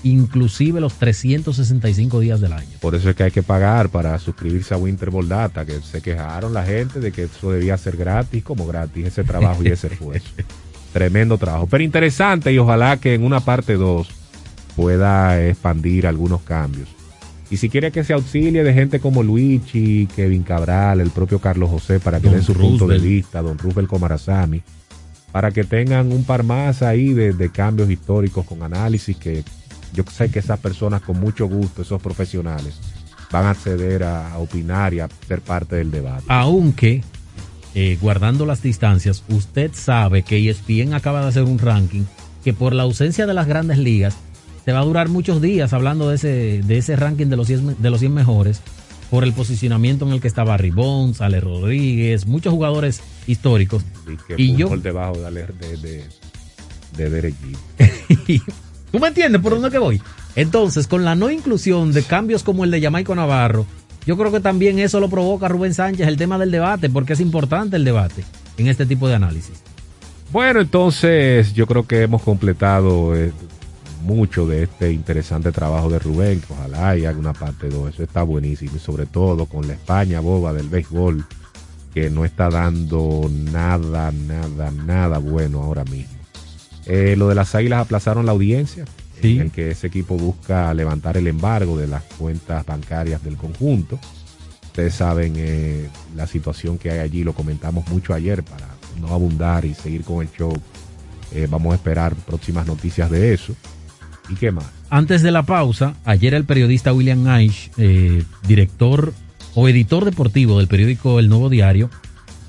inclusive los 365 días del año. Por eso es que hay que pagar para suscribirse a Winter Ball Data, que se quejaron la gente de que eso debía ser gratis, como gratis ese trabajo y ese esfuerzo. Tremendo trabajo, pero interesante y ojalá que en una parte 2 pueda expandir algunos cambios. Y si quiere que se auxilie de gente como Luigi, Kevin Cabral, el propio Carlos José, para que Don den su punto de vista, don Rufel Comarazami, para que tengan un par más ahí de, de cambios históricos con análisis que yo sé que esas personas con mucho gusto, esos profesionales, van a acceder a, opinar y a ser parte del debate. Aunque, eh, guardando las distancias, usted sabe que ESPN acaba de hacer un ranking que por la ausencia de las grandes ligas se va a durar muchos días hablando de ese, de ese ranking de los, 100, de los 100 mejores por el posicionamiento en el que está Barry Bonds, Ale Rodríguez, muchos jugadores históricos. Y, Y yo, por debajo de, de, de, de Derek. ¿Tú me entiendes por dónde que voy? Entonces, con la no inclusión de cambios como el de Jamaico Navarro, yo creo que también eso lo provoca Rubén Sánchez, el tema del debate, porque es importante el debate en este tipo de análisis. Bueno, entonces yo creo que hemos completado eh, mucho de este interesante trabajo de Rubén, que ojalá haya una parte 2, eso está buenísimo, y sobre todo con la España boba del béisbol, que no está dando nada, nada, nada bueno ahora mismo. Eh, lo de las Águilas aplazaron la audiencia, Sí. en que ese equipo busca levantar el embargo de las cuentas bancarias del conjunto. Ustedes saben eh, la situación que hay allí, lo comentamos mucho ayer para no abundar y seguir con el show. Eh, vamos a esperar próximas noticias de eso. ¿Y qué más? Antes de la pausa, ayer el periodista William Aish, eh, director o editor deportivo del periódico El Nuevo Diario,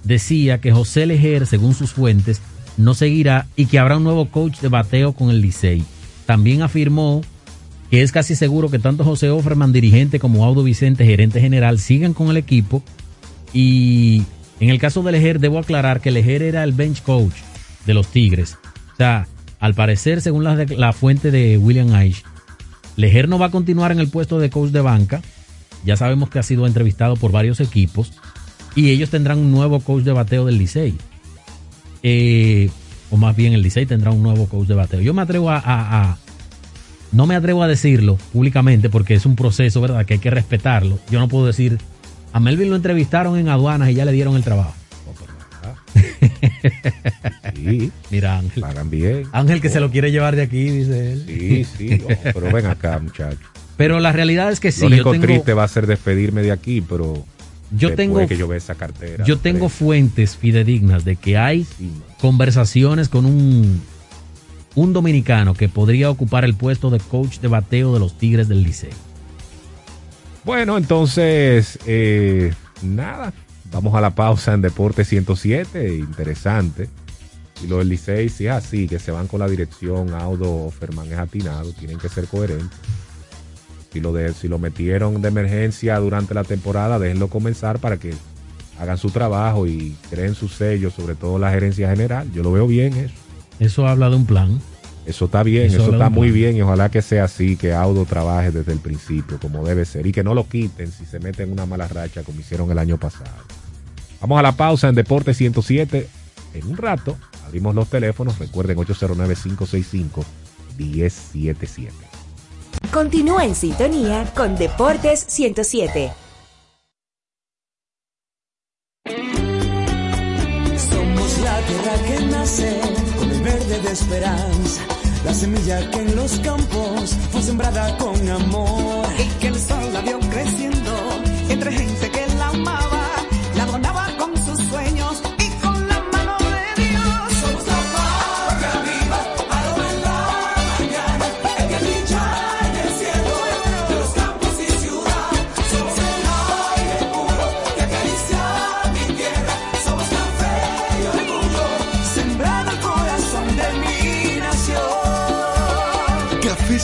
decía que José Lejer, según sus fuentes, no seguirá y que habrá un nuevo coach de bateo con el Licey. También afirmó que es casi seguro que tanto José Offerman, dirigente, como Audo Vicente, gerente general, sigan con el equipo. Y en el caso de Lejer, debo aclarar que Lejer era el bench coach de los Tigres. O sea, al parecer, según la, fuente de William Aish, Lejer no va a continuar en el puesto de coach de banca. Ya sabemos que ha sido entrevistado por varios equipos. Y ellos tendrán un nuevo coach de bateo del Licey. Eh, o más bien el Licey tendrá un nuevo coach de bateo. Yo me atrevo a- a- No me atrevo a decirlo públicamente porque es un proceso, ¿verdad? Que hay que respetarlo. Yo no puedo decir... A Melvin lo entrevistaron en aduanas y ya le dieron el trabajo. Sí, Mira, Ángel. pagan bien. Ángel que se lo quiere llevar de aquí, dice él. Sí, sí, oh, pero ven acá, muchachos. Pero la realidad es que sí. Lo único yo tengo, triste va a ser despedirme de aquí, pero yo tengo, que yo esa cartera. yo tengo fuentes fidedignas de que hay conversaciones con un, un dominicano que podría ocupar el puesto de coach de bateo de los Tigres del Licey. Bueno, entonces, eh, nada, vamos a la pausa en Deporte 107, interesante. Y lo del Licey, si es así, que se van con la dirección, Audo Ferman es atinado, tienen que ser coherentes. Si lo, de, si lo metieron de emergencia durante la temporada, déjenlo comenzar para que hagan su trabajo y creen su sello, sobre todo la gerencia general. Yo lo veo bien eso. Eso habla de un plan. Eso está bien, Eso está muy bien y ojalá que sea así, que Audo trabaje desde el principio como debe ser y que no lo quiten si se meten en una mala racha como hicieron el año pasado. Vamos a la pausa en Deporte 107. En un rato abrimos los teléfonos, recuerden 809-565-1077. Continúa en sintonía con Deportes 107. Somos la tierra que nace con el verde de esperanza, la semilla que en los campos fue sembrada con amor. Y que el sol la vio creciendo entre gente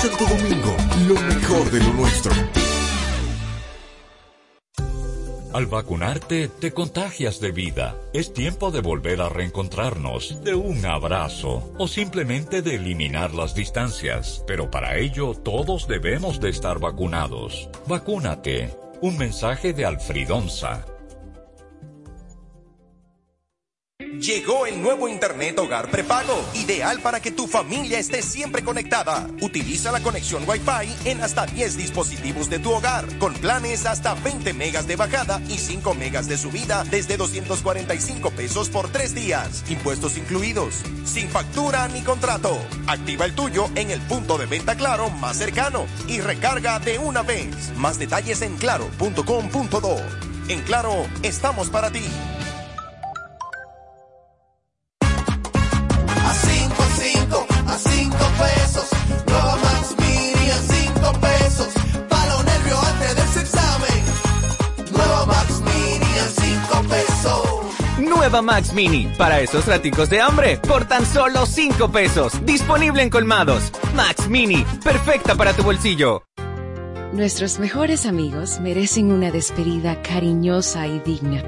Santo Domingo, lo mejor de lo nuestro. Al vacunarte, te contagias de vida. Es tiempo de volver a reencontrarnos, de un abrazo o simplemente de eliminar las distancias. Pero para ello, todos debemos de estar vacunados. Vacúnate. Un mensaje de Alfridonza. Llegó el nuevo Internet Hogar Prepago, ideal para que tu familia esté siempre conectada. Utiliza la conexión Wi-Fi en hasta 10 dispositivos de tu hogar, con planes hasta 20 megas de bajada y 5 megas de subida desde 245 pesos por 3 días, impuestos incluidos, sin factura ni contrato. Activa el tuyo en el punto de venta Claro más cercano y recarga de una vez. Más detalles en claro.com.do. En Claro, estamos para ti. Max Mini, para esos raticos de hambre, por tan solo 5 pesos. Disponible en colmados. Max Mini, perfecta para tu bolsillo. Nuestros mejores amigos merecen una despedida cariñosa y digna.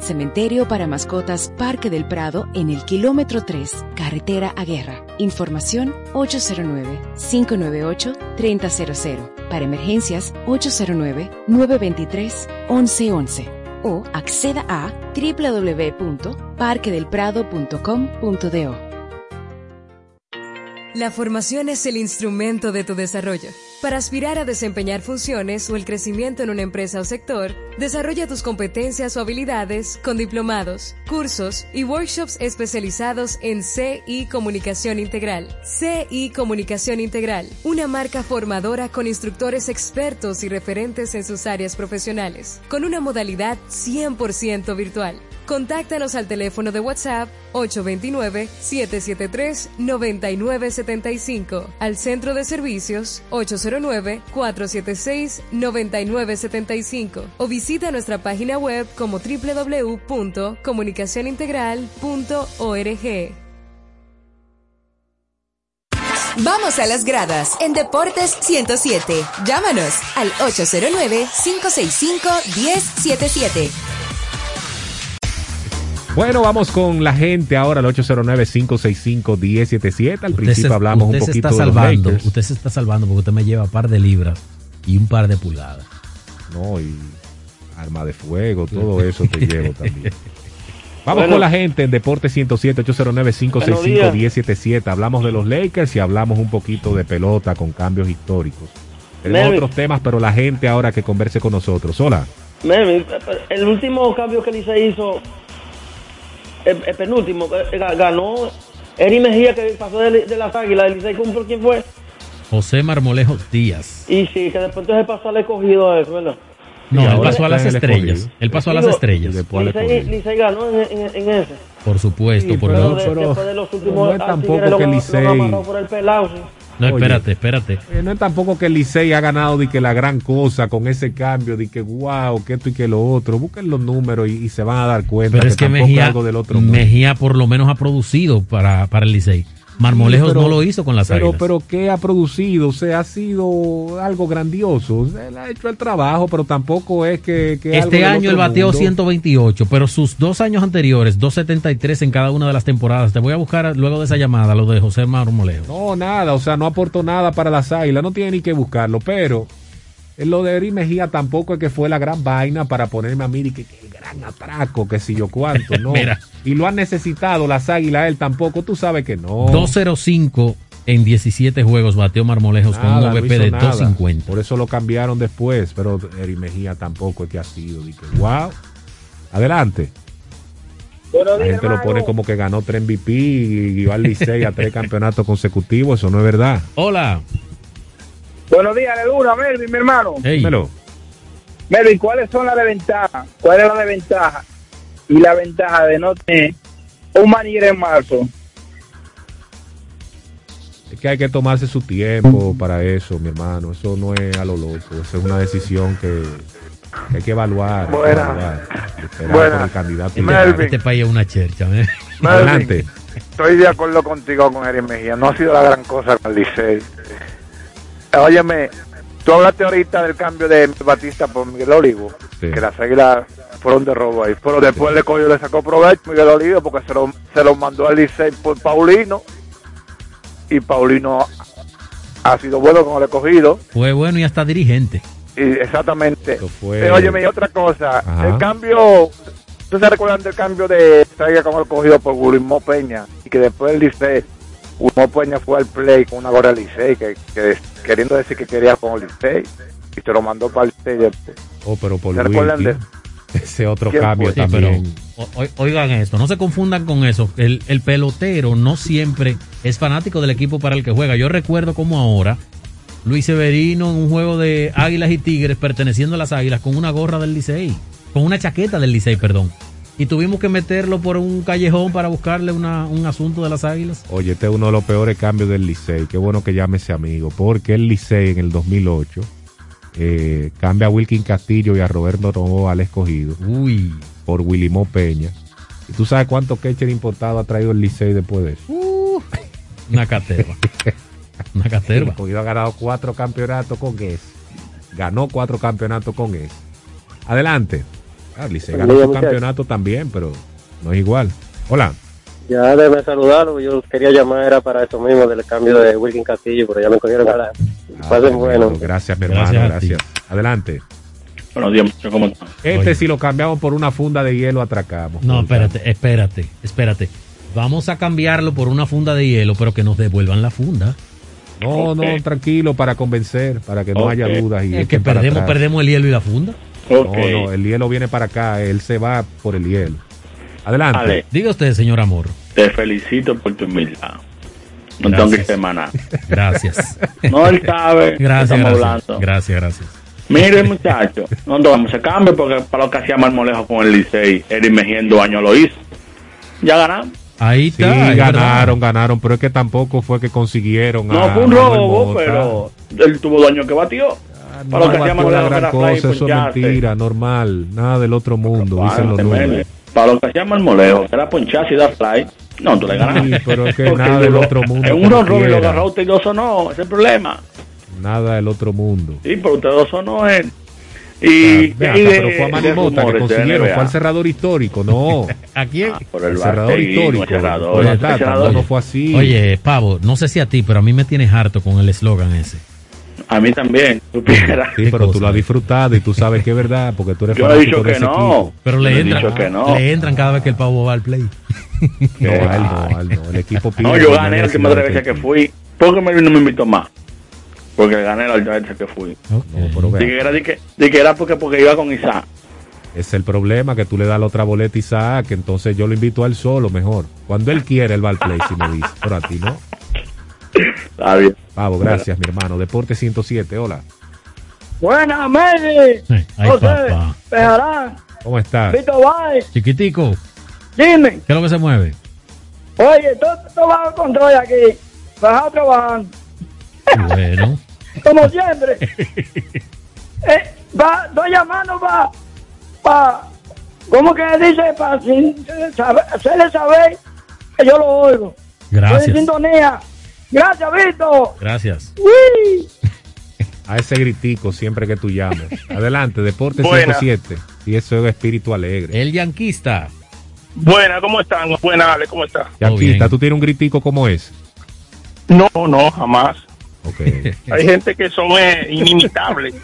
Cementerio para mascotas Parque del Prado en el kilómetro 3, carretera a Guerra. Información 809-598-3000. Para emergencias 809-923-1111. O acceda a www.parquedelprado.com.do. La formación es el instrumento de tu desarrollo. Para aspirar a desempeñar funciones o el crecimiento en una empresa o sector, desarrolla tus competencias o habilidades con diplomados, cursos y workshops especializados en CI Comunicación Integral. CI Comunicación Integral, una marca formadora con instructores expertos y referentes en sus áreas profesionales, con una modalidad 100% virtual. Contáctanos al teléfono de WhatsApp 829-773-9975, al centro de servicios 809-476-9975 o visita nuestra página web como www.comunicacionintegral.org. Vamos a las gradas en Deportes 107. Llámanos al 809-565-1077. Bueno, vamos con la gente ahora al 809-565-1077. Al Usted principio se- hablamos un poquito está de los salvando, Lakers. Usted se está salvando porque usted me lleva un par de libras y un par de pulgadas. No, y arma de fuego, todo eso te llevo también. Vamos Bueno. con la gente en Deporte 107, 809-565-1077. Hablamos de los Lakers y hablamos un poquito de pelota con cambios históricos. Tenemos Melvin. otros temas, pero la gente ahora que converse con nosotros. Hola. Melvin, el último cambio que Licey hizo, el, el penúltimo, ga- ganó Eri Mejía que pasó de, de las águilas, el Licey compró quién fue, José Marmolejo Díaz. y sí, que después entonces pasó al escogido a eso, ¿verdad? No, él pasó a las estrellas. Él pasó a las estrellas. Licey, ganó en, en- en ese. Por supuesto, Sí, por pero- el- De- pero- después de los últimos no es tampoco lo que Licey- lo amarró por el pelado, sí. No, Oye. espérate, espérate. No es tampoco que el Licey ha ganado de que la gran cosa con ese cambio, de que wow, que esto y que lo otro. Busquen los números y, y se van a dar cuenta Pero es que Mejía, algo del otro. Mejía por lo menos ha producido para, para el Licey. Marmolejos pero- no lo hizo con las pero, águilas. Pero ¿qué ha producido? O sea, ha sido algo grandioso. Él ha hecho el trabajo, pero tampoco es que... que algo Este del año él bateó mundo. 128, pero sus dos años anteriores, 273 en cada una de las temporadas. Te voy a buscar luego de esa llamada, lo de José Marmolejos. No, nada, o sea, no aportó nada para las águilas, no tiene ni que buscarlo, pero lo de Eri Mejía tampoco es que fue la gran vaina para ponerme a mí y que, que el gran atraco, que si yo cuánto, no. Mira. Y lo han necesitado las águilas, él tampoco, tú sabes que no. 205 en 17 juegos bateó Marmolejos con un Nada, no de nada. 250. Por eso lo cambiaron después, pero Eri Mejía tampoco es que ha sido. Dije, wow. Adelante. La gente lo pone como que ganó tres MVP y iba al Licey a tres campeonatos consecutivos. Eso no es verdad. Hola. Buenos días, Luna, Melvin, mi hermano. Dímelo. Melvin, ¿cuáles son las desventajas? ¿Cuál es la desventaja? Y la ventaja de no tener un manager en marzo. Es que hay que tomarse su tiempo para eso, mi hermano. Eso no es a lo loco. Eso es una decisión que, que hay que evaluar. que Buena. evaluar, Buena. por el candidato. Y Melvin. Este país es una chercha. ¿eh? Adelante. Estoy de acuerdo contigo con Erin Mejía. No ha sido la gran cosa con el Licey. Óyeme, tú hablaste ahorita del cambio de Batista por Miguel Olivo. Sí. Que las águilas fueron de robo ahí. Pero después le cogió, le sacó provecho Miguel Olivo porque se lo, se lo mandó al Licey por Paulino. Y Paulino ha sido bueno con el escogido. Fue bueno y hasta dirigente. Y exactamente. fue- Eh, óyeme, y otra cosa. Ajá. El cambio. ¿Ustedes se recuerdan del cambio de Saiga con el cogido por Guillermo Peña? Y que después el Licey, Guillermo Peña fue al play con una gorra del Licey, que, que queriendo decir que quería con el Licey. Y se lo mandó para el Licey. Oh, pero por ¿Se de Ese otro ¿Quién cambio fue? Sí, también. pero o- o- oigan esto, no se confundan con eso. El, el pelotero no siempre es fanático del equipo para el que juega. Yo recuerdo como ahora Luis Severino en un juego de Águilas y Tigres perteneciendo a las Águilas con una gorra del Licey, con una chaqueta del Licey, perdón. Y tuvimos que meterlo por un callejón para buscarle una- un asunto de las Águilas. Oye, este es uno de los peores cambios del Licey. Qué bueno que llame ese amigo. Porque el Licey en el 2008 eh, cambia a Wilkin Castillo y a Roberto Novoa al escogido. Uy. Por Willy Mo Peña. ¿Y tú sabes cuánto catcher importado ha traído el Licey después de eso? Una caterva. Una El caterva. escogido ha ganado cuatro campeonatos con ese. Ganó cuatro campeonatos con ese. Adelante. Ah, Licey ganó su campeonato también, pero no es igual. Hola. Ya debe saludarlo, yo quería llamar era para eso mismo del cambio de Wilkin Castillo, pero ya me cogieron a la... Pasen bueno. Gracias, mi hermano. Gracias. Adelante. Buenos días, muchachos, ¿cómo están? Este, Oye. si lo cambiamos por una funda de hielo, atracamos. No, espérate, espérate, espérate. Vamos a cambiarlo por una funda de hielo, pero que nos devuelvan la funda. No, no, tranquilo, para convencer, para que no haya dudas. Y Es que perdemos, perdemos el hielo y la funda. No, no, el hielo viene para acá, él se va por el hielo. Adelante. Ale. Diga usted, señor Amor. Te felicito por tu humildad. No tengo que ser maná. Gracias. No, él sabe. Gracias, estamos gracias. hablando. Gracias, gracias. Mire, muchacho, no tomamos ese cambio porque para lo que hacía Marmolejo con el Licey, Eric Mejía en dos años lo hizo. Ya ganamos. Ahí Sí, está. es ganaron, ganaron, pero es que tampoco fue que consiguieron. No a fue un robo, pero él tuvo dos años que batió. No para lo que la gran cosa, fly, eso es mentira, normal, nada del otro mundo, dicen los números. Para lo que hacía Marmolejo, que era poncharse y dar fly. No, tú le ganas. Sí, pero es que nada del otro mundo En un como ron y lo agarró usted y dos sonó, ese es el problema. Nada del otro mundo. Sí, pero usted dos sonó él. Y, y de- pero fue a Manny de Mota que consiguieron, fue al cerrador histórico, no. ¿A quién? por el el cerrador histórico. el. Pues, El cerrador. no fue así. Oye, Pavo, no sé si a ti, pero a mí me tienes harto con el eslogan ese. A mí también, supiera. Sí, pero tú lo has disfrutado y tú sabes que es verdad, porque tú eres Yo he dicho de que ese no. equipo. Pero Yo le he entran, dicho que no. le entran cada vez que el Pavo va al play. No, a él no, a él no. El equipo No, pierde yo gané última tres necesidad veces que fui. ¿Por qué Melvin no me invitó más? Porque gané la última vez que fui. No, pero vea, Dije que era, di que, di que era porque, porque iba con Isaac. es el problema que tú le das la otra boleta a Isaac, que entonces yo lo invito a él solo mejor. Cuando él quiere, él va al play, si me dice. Pero a ti no. Está bien. Pavo, gracias, mi hermano. Deporte 107, hola. Buenas, Melvin. Ay, José. Pejarán, ¿Cómo estás? Vito Bay, Chiquitico, dime. ¿qué es lo que se mueve? Oye, todo esto va a control aquí. Vas trabajando. Bueno, Como siempre. eh, va, estoy llamando para. Pa, ¿Cómo que dice? Para hacerle saber que yo lo oigo. Gracias. Estoy en sintonía. Gracias, Vito. Gracias. Uy. A ese gritico siempre que tú llames. Adelante, Deporte Buena. 107. Y eso es espíritu alegre. El yanquista. Buena, ¿cómo están? Buena, Ale, ¿cómo está? Yanquista, ¿tú tienes un gritico como ese? No, no, jamás. Hay gente que son eh, inimitables.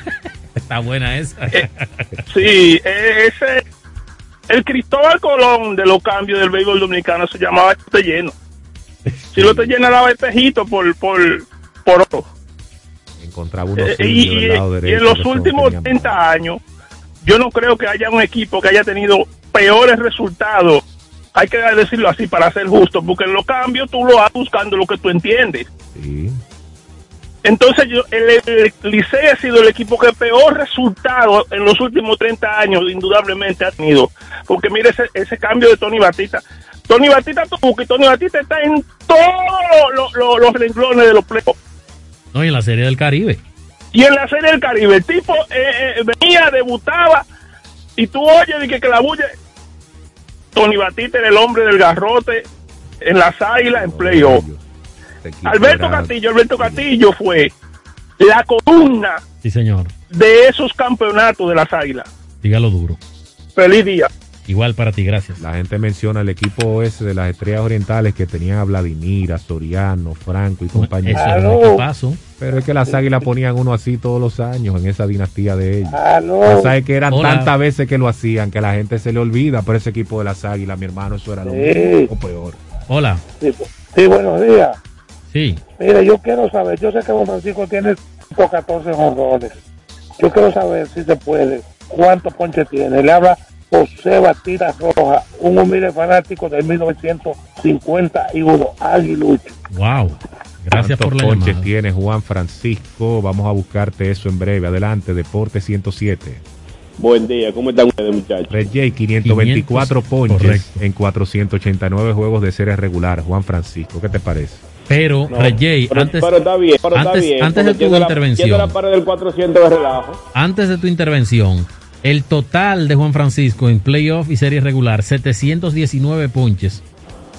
Está buena esa. Sí, eh, ese. El Cristóbal Colón de los cambios del béisbol dominicano se llamaba Te Lleno. Si lo te llena daba espejito por, por, por oro. Encontraba unos Eh, y, del lado y en los últimos tenían- 30 años, yo no creo que haya un equipo que haya tenido peores resultados. Hay que decirlo así para ser justo, porque en los cambios tú lo vas buscando lo que tú entiendes. Entonces, yo, el, el Licey ha sido el equipo que peor resultado en los últimos 30 años, indudablemente, ha tenido. Porque mire ese, ese cambio de Tony Batista. Tony Batista tuvo que Tony Batista está en todos los, los- los renglones de los playoffs. No, y en la Serie del Caribe. Y en la Serie del Caribe, el tipo eh, eh, venía, debutaba, y tú oyes de que, que la bulla. Tony Batista era el hombre del garrote en las águilas en playoff. Alberto Castillo, Alberto Castillo fue la columna Sí, señor. de esos campeonatos de las águilas. Dígalo duro. Feliz día. Igual para ti, gracias. La gente menciona el equipo ese de las estrellas orientales que tenían a Vladimir, a Soriano, Franco y compañía. Eso era un equipazo. Pero es que las águilas ponían uno así todos los años en esa dinastía de ellos. O sea, es que eran Hola. tantas veces que lo hacían que a la gente se le olvida, pero ese equipo de las águilas, mi hermano, eso era lo Sí. mismo o peor. Hola. Sí, sí, buenos días. Sí. Mire, yo quiero saber, yo sé que Don Francisco tiene 114 honrones. Yo quiero saber si se puede, cuántos ponches tiene. Le habla José Batista Roja, un humilde fanático de 1951, Aguilucho. Wow. Gracias por la ponches llamada. tiene Juan Francisco? Vamos a buscarte eso en breve. Adelante, Deporte 107. Buen día, ¿cómo están ustedes, muchachos? Red J, 524 ponches correcto. en 489 juegos de serie regular. Juan Francisco, ¿qué te parece? Pero, No, Red J, pero, antes, pero está bien, pero está antes- bien. antes de tu intervención. tiene la pared del 400 de relajo. antes de tu intervención, el total de Juan Francisco en playoff y serie regular, 719 ponches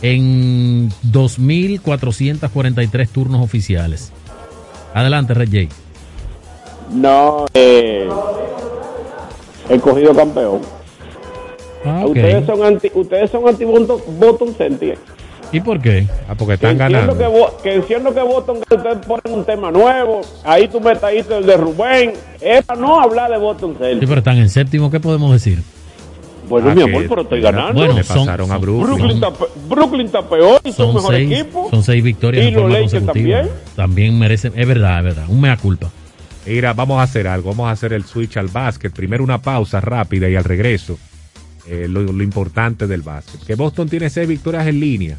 en 2.443 turnos oficiales. Adelante, Red J. No, eh, el cogido campeón. Ah. Ustedes son anti, ustedes son anti Boston Celtics. ¿Y por qué? Ah, porque Que están ganando. que, que entiendo que Boston ustedes ponen un tema nuevo. Ahí tú me traíste el de Rubén. Es para no hablar de Boston Sí, Celtics. pero están en séptimo, ¿qué podemos decir? Bueno, Ah, mi amor, pero estoy ganando. Bueno, le son- pasaron a Brooklyn. Brooklyn, está, pe- Brooklyn está peor y son, Son mejor seis, equipo. son seis victorias Y en los forma Lakers también. También merecen, es verdad, es verdad, un mea culpa. Mira, vamos a hacer algo. Vamos a hacer el switch al básquet. Primero una pausa rápida y al regreso. eh, lo, lo importante del básquet. Que Boston tiene seis victorias en línea.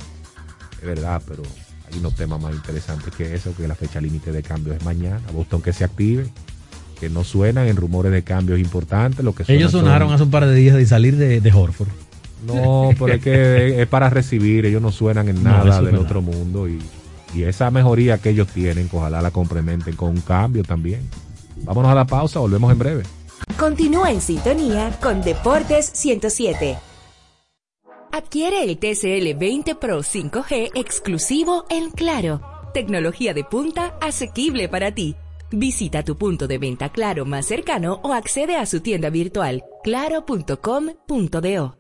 Es verdad, pero hay unos temas más interesantes que eso, que la fecha límite de cambio es mañana. Boston que se active. Que no suenan en rumores de cambios importantes. Lo que Ellos sonaron son- hace un par de días de salir de, de Horford. No, pero es que es para recibir. Ellos no suenan en No, nada es del otro mundo. Y, y esa mejoría que ellos tienen, ojalá la complementen con un cambio también. Vámonos a la pausa, volvemos en breve. Continúa en sintonía con Deportes 107. Adquiere el TCL 20 Pro 5G exclusivo en Claro. Tecnología de punta asequible para ti. Visita tu punto de venta Claro más cercano o accede a su tienda virtual claro.com.do.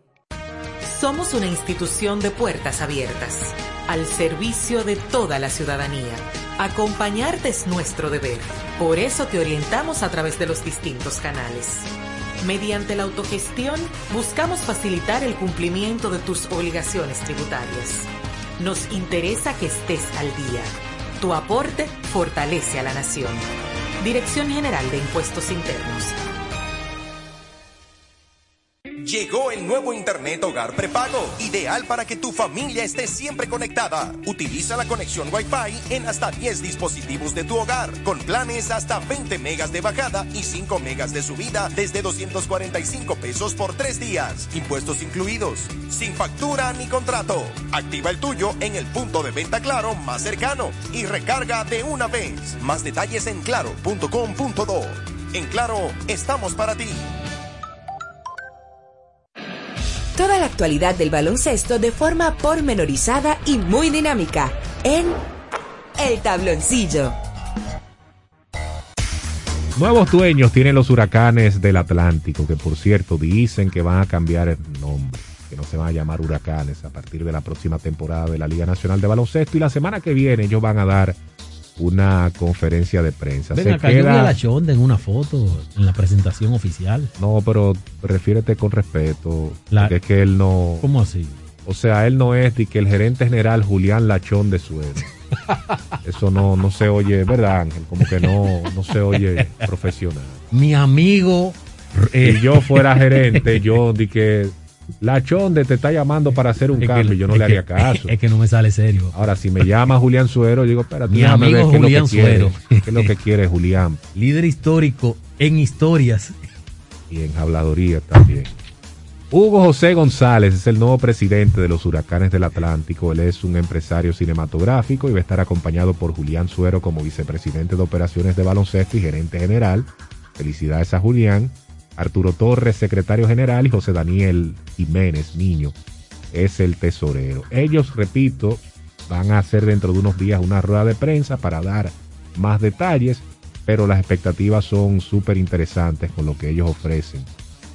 Somos una institución de puertas abiertas, al servicio de toda la ciudadanía. Acompañarte es nuestro deber. Por eso te orientamos a través de los distintos canales. Mediante la autogestión, buscamos facilitar el cumplimiento de tus obligaciones tributarias. Nos interesa que estés al día. Tu aporte fortalece a la nación. Dirección General de Impuestos Internos. Llegó el nuevo Internet Hogar Prepago, ideal para que tu familia esté siempre conectada. Utiliza la conexión Wi-Fi en hasta 10 dispositivos de tu hogar, con planes hasta 20 megas de bajada y 5 megas de subida desde 245 pesos por 3 días, impuestos incluidos, sin factura ni contrato. Activa el tuyo en el punto de venta Claro más cercano y recarga de una vez. Más detalles en claro.com.do. En Claro, estamos para ti. Toda la actualidad del baloncesto de forma pormenorizada y muy dinámica en El Tabloncillo. Nuevos dueños tienen los huracanes del Atlántico, que por cierto dicen que van a cambiar el nombre, que no se van a llamar huracanes a partir de la próxima temporada de la Liga Nacional de Baloncesto. Y la semana que viene ellos van a dar una conferencia de prensa. Ven Se acá, yo vi queda- a la Chonda en una foto en la presentación oficial. No, pero refiérete con respeto. La- porque es que él no. ¿Cómo así? O sea, él no es de que el gerente general Julián Lachón de Suero. Eso no, no se oye, ¿verdad, Ángel? Como que no, no se oye profesional. Mi amigo. eh, Si yo fuera gerente, yo di que Lachón de te está llamando para hacer un Es que- cambio, yo no le que- haría caso. Es que no me sale serio. Ahora, si me llama Julián Suero, yo digo, espérate, Mi déjame amigo ver qué es lo Julián que quiere, Suero. ¿Qué es lo que quiere Julián? Líder histórico en historias. y en habladoría también. Hugo José González es el nuevo presidente de los Huracanes del Atlántico. Él es un empresario cinematográfico y va a estar acompañado por Julián Suero como vicepresidente de operaciones de baloncesto y gerente general. Felicidades a Julián. Arturo Torres, secretario general, y José Daniel Jiménez, niño, es el tesorero. Ellos, repito, van a hacer dentro de unos días una rueda de prensa para dar más detalles, pero las expectativas son súper interesantes con lo que ellos ofrecen,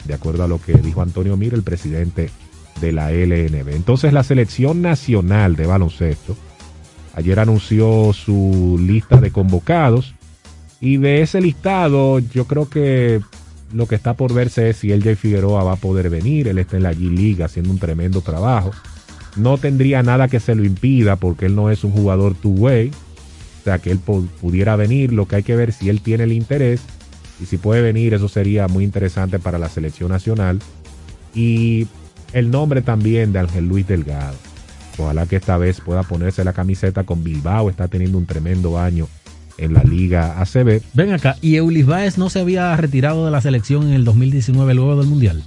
de acuerdo a lo que dijo Antonio Mir, el presidente de la LNB. Entonces la selección nacional de baloncesto ayer anunció su lista de convocados y de ese listado yo creo que lo que está por verse es si el Jay Figueroa va a poder venir, él está en la G-League haciendo un tremendo trabajo. No tendría nada que se lo impida porque él no es un jugador two-way, o sea que él pu- pudiera venir, lo que hay que ver si él tiene el interés y si puede venir, eso sería muy interesante para la selección nacional. Y el nombre también de Ángel Luis Delgado. Ojalá que esta vez pueda ponerse la camiseta con Bilbao, está teniendo un tremendo año en la Liga ACB. Ven acá, ¿y Eulis Baez no se había retirado de la selección en el 2019 luego del Mundial?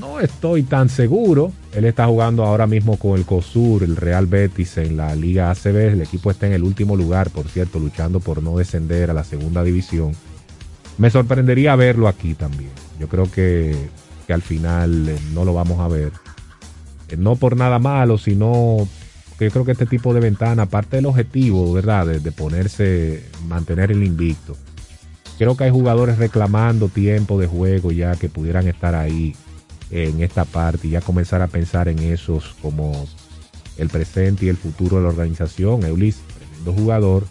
No estoy tan seguro. Él está jugando ahora mismo con el COSUR, el Real Betis en la Liga ACB. El equipo está en el último lugar, por cierto, luchando por no descender a la segunda división. Me sorprendería verlo aquí también. Yo creo que, que al final eh, no lo vamos a ver. Eh, no por nada malo, sino yo creo que este tipo de ventana, aparte del objetivo, ¿verdad? De, de ponerse, mantener el invicto. Creo que hay jugadores reclamando tiempo de juego ya que pudieran estar ahí en esta parte y ya comenzar a pensar en esos como el presente y el futuro de la organización. Eulis, tremendo jugador,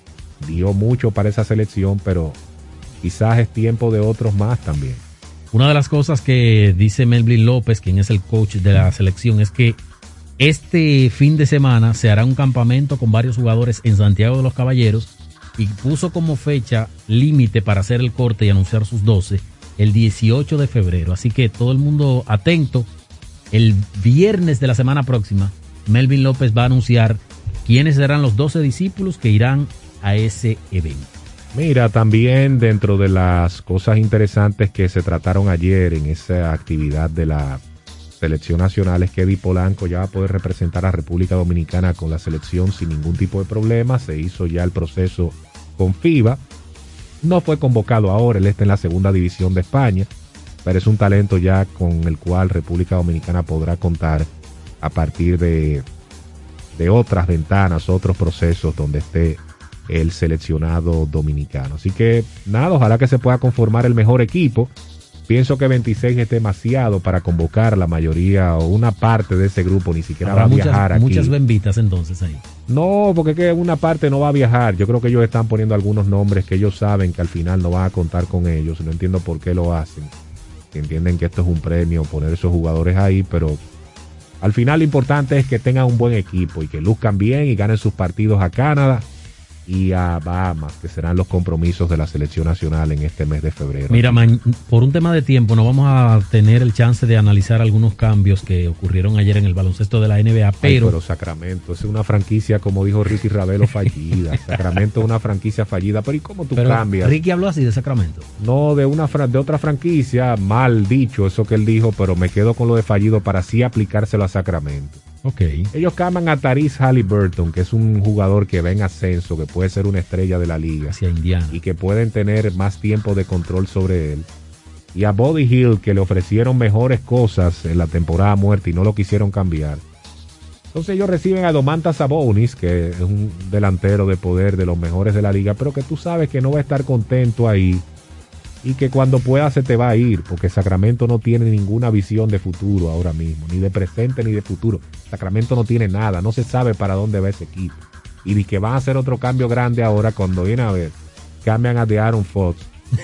dio mucho para esa selección, pero quizás es tiempo de otros más también. Una de las cosas que dice Melvin López, quien es el coach de la selección, es que este fin de semana se hará un campamento con varios jugadores en Santiago de los Caballeros y puso como fecha límite para hacer el corte y anunciar sus 12 el 18 de febrero. Así que todo el mundo atento. El viernes de la semana próxima, Melvin López va a anunciar quiénes serán los 12 discípulos que irán a ese evento. Mira, también dentro de las cosas interesantes que se trataron ayer en esa actividad de la selección nacional es que Eddie Polanco ya va a poder representar a República Dominicana con la selección sin ningún tipo de problema. Se hizo ya el proceso con FIBA. No fue convocado ahora, él está en la segunda división de España, pero es un talento ya con el cual República Dominicana podrá contar a partir de, de otras ventanas, otros procesos donde esté el seleccionado dominicano. Así que nada, ojalá que se pueda conformar el mejor equipo. Pienso que 26 es demasiado para convocar la mayoría o una parte de ese grupo, ni siquiera Habrá va a viajar aquí. muchas bembitas entonces ahí. No, porque es que una parte no va a viajar. Yo creo que ellos están poniendo algunos nombres que ellos saben que al final no van a contar con ellos. No entiendo por qué lo hacen. Entienden que esto es un premio poner esos jugadores ahí, pero al final lo importante es que tengan un buen equipo y que luzcan bien y ganen sus partidos a Canadá y a Bahamas, que serán los compromisos de la selección nacional en este mes de febrero. Mira, ma- por un tema de tiempo no vamos a tener el chance de analizar algunos cambios que ocurrieron ayer en el baloncesto de la NBA, Ay, pero, pero Sacramento es una franquicia, como dijo Ricky Ravelo, fallida. Sacramento es una franquicia fallida. Pero ¿y cómo tú pero cambias? Ricky habló así de Sacramento. No, de una de otra franquicia, mal dicho eso que él dijo, pero me quedo con lo de fallido para así aplicárselo a Sacramento. Ok. Ellos caman a Taris Halliburton, que es un jugador que va en ascenso, que puede ser una estrella de la liga. Hacia Indiana. Y que pueden tener más tiempo de control sobre él. y a Body Hill que le ofrecieron mejores cosas en la temporada muerta y no lo quisieron cambiar. Entonces ellos reciben a Domantas Sabonis, que es un delantero de poder de los mejores de la liga, pero que tú sabes que no va a estar contento ahí y que cuando pueda se te va a ir, porque Sacramento no tiene ninguna visión de futuro ahora mismo, ni de presente ni de futuro. Sacramento no tiene nada, no se sabe para dónde va ese equipo. Y de que van a hacer otro cambio grande ahora cuando viene a ver, cambian a de Aaron Fox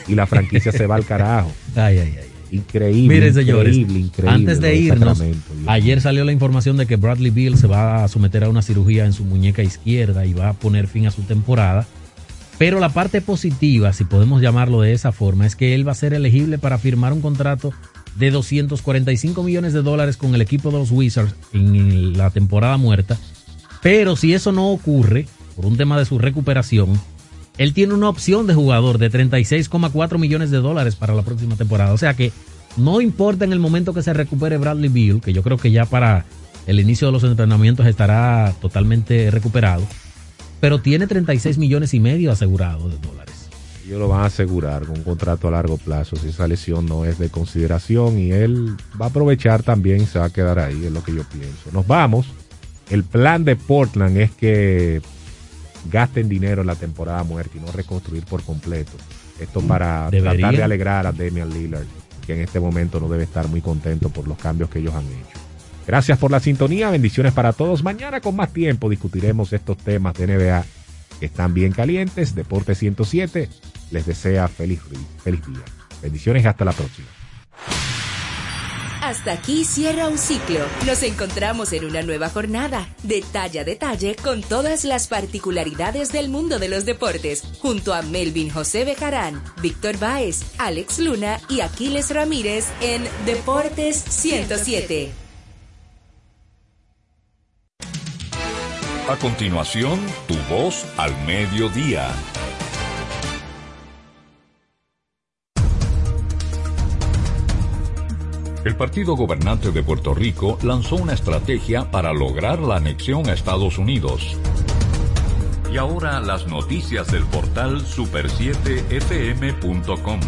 y la franquicia se va al carajo. Ay, ay, ay. Increíble, Miren, señores, increíble, increíble antes de irnos, ayer salió la información de que Bradley Beal se va a someter a una cirugía en su muñeca izquierda y va a poner fin a su temporada. Pero la parte positiva, si podemos llamarlo de esa forma, es que él va a ser elegible para firmar un contrato de 245 millones de dólares con el equipo de los Wizards en la temporada muerta. Pero si eso no ocurre, por un tema de su recuperación, él tiene una opción de jugador de 36,4 millones de dólares para la próxima temporada. O sea que no importa en el momento que se recupere Bradley Beal, que yo creo que ya para el inicio de los entrenamientos estará totalmente recuperado, pero tiene 36 millones y medio asegurados de dólares. Ellos lo van a asegurar con un contrato a largo plazo si esa lesión no es de consideración y él va a aprovechar también y se va a quedar ahí, es lo que yo pienso. Nos vamos. El plan de Portland es que gasten dinero en la temporada muerta y no reconstruir por completo. Esto para tratar de alegrar a Damian Lillard, que en este momento no debe estar muy contento por los cambios que ellos han hecho. Gracias por la sintonía, bendiciones para todos. Mañana con más tiempo discutiremos estos temas de NBA que están bien calientes. Deporte 107 les desea feliz, feliz día. Bendiciones y hasta la próxima. Hasta aquí cierra un ciclo. Nos encontramos en una nueva jornada, detalle a detalle, con todas las particularidades del mundo de los deportes, junto a Melvin José Bejarán, Víctor Báez, Alex Luna y Aquiles Ramírez en Deportes 107. A continuación, tu voz al mediodía. El partido gobernante de Puerto Rico lanzó una estrategia para lograr la anexión a Estados Unidos. Y ahora las noticias del portal super7fm.com.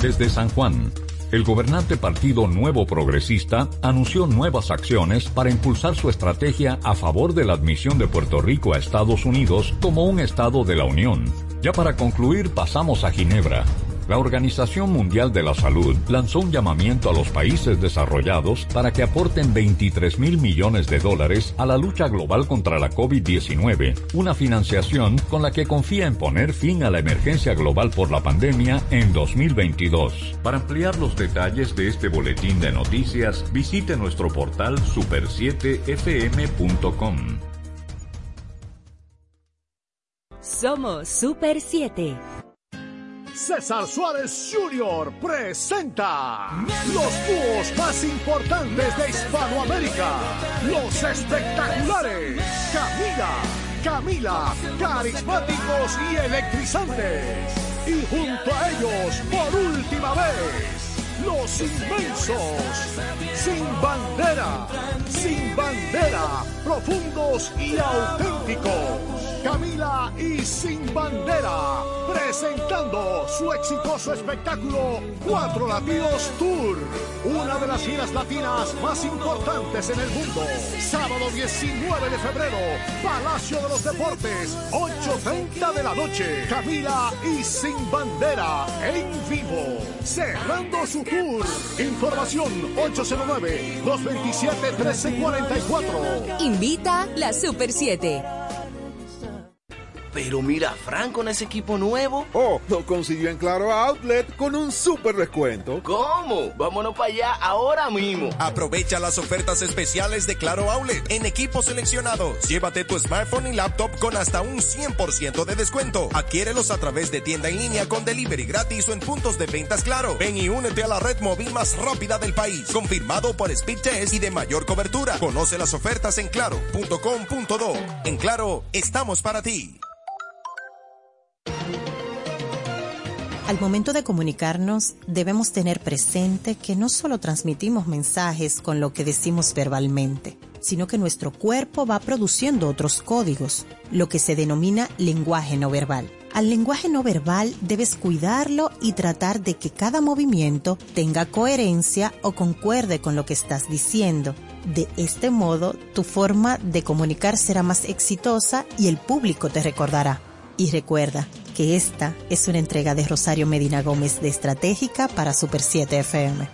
Desde San Juan, el gobernante Partido Nuevo Progresista anunció nuevas acciones para impulsar su estrategia a favor de la admisión de Puerto Rico a Estados Unidos como un Estado de la Unión. Ya para concluir, pasamos a Ginebra. La Organización Mundial de la Salud lanzó un llamamiento a los países desarrollados para que aporten 23 mil millones de dólares a la lucha global contra la COVID-19, una financiación con la que confía en poner fin a la emergencia global por la pandemia en 2022. Para ampliar los detalles de este boletín de noticias, visite nuestro portal super7fm.com. Somos Super 7. César Suárez Jr. presenta los dúos más importantes de Hispanoamérica, los espectaculares Camila, Camila, carismáticos y electrizantes. Y junto a ellos, por última vez, los inmensos, sin bandera, sin bandera, profundos y auténticos. Camila y Sin Bandera, presentando su exitoso espectáculo Cuatro Latidos Tour, una de las giras latinas más importantes en el mundo. Sábado 19 de febrero, Palacio de los Deportes, 8.30 de la noche. Camila y Sin Bandera en vivo, cerrando su tour. Información 809-227-1344. Invita la Super 7. Pero mira, Frank con ese equipo nuevo. Oh, lo consiguió en Claro Outlet con un super descuento. ¿Cómo? Vámonos para allá ahora mismo. Aprovecha las ofertas especiales de Claro Outlet en equipos seleccionados. Llévate tu smartphone y laptop con hasta un 100% de descuento. Adquiérelos a través de tienda en línea con delivery gratis o en puntos de ventas Claro. Ven y únete a la red móvil más rápida del país. Confirmado por Speed Test y de mayor cobertura. Conoce las ofertas en claro.com.do. En Claro, estamos para ti. Al momento de comunicarnos, debemos tener presente que no solo transmitimos mensajes con lo que decimos verbalmente, sino que nuestro cuerpo va produciendo otros códigos, lo que se denomina lenguaje no verbal. Al lenguaje no verbal debes cuidarlo y tratar de que cada movimiento tenga coherencia o concuerde con lo que estás diciendo. De este modo, tu forma de comunicar será más exitosa y el público te recordará. Y recuerda que esta es una entrega de Rosario Medina Gómez de Estratégica para Super 7 FM.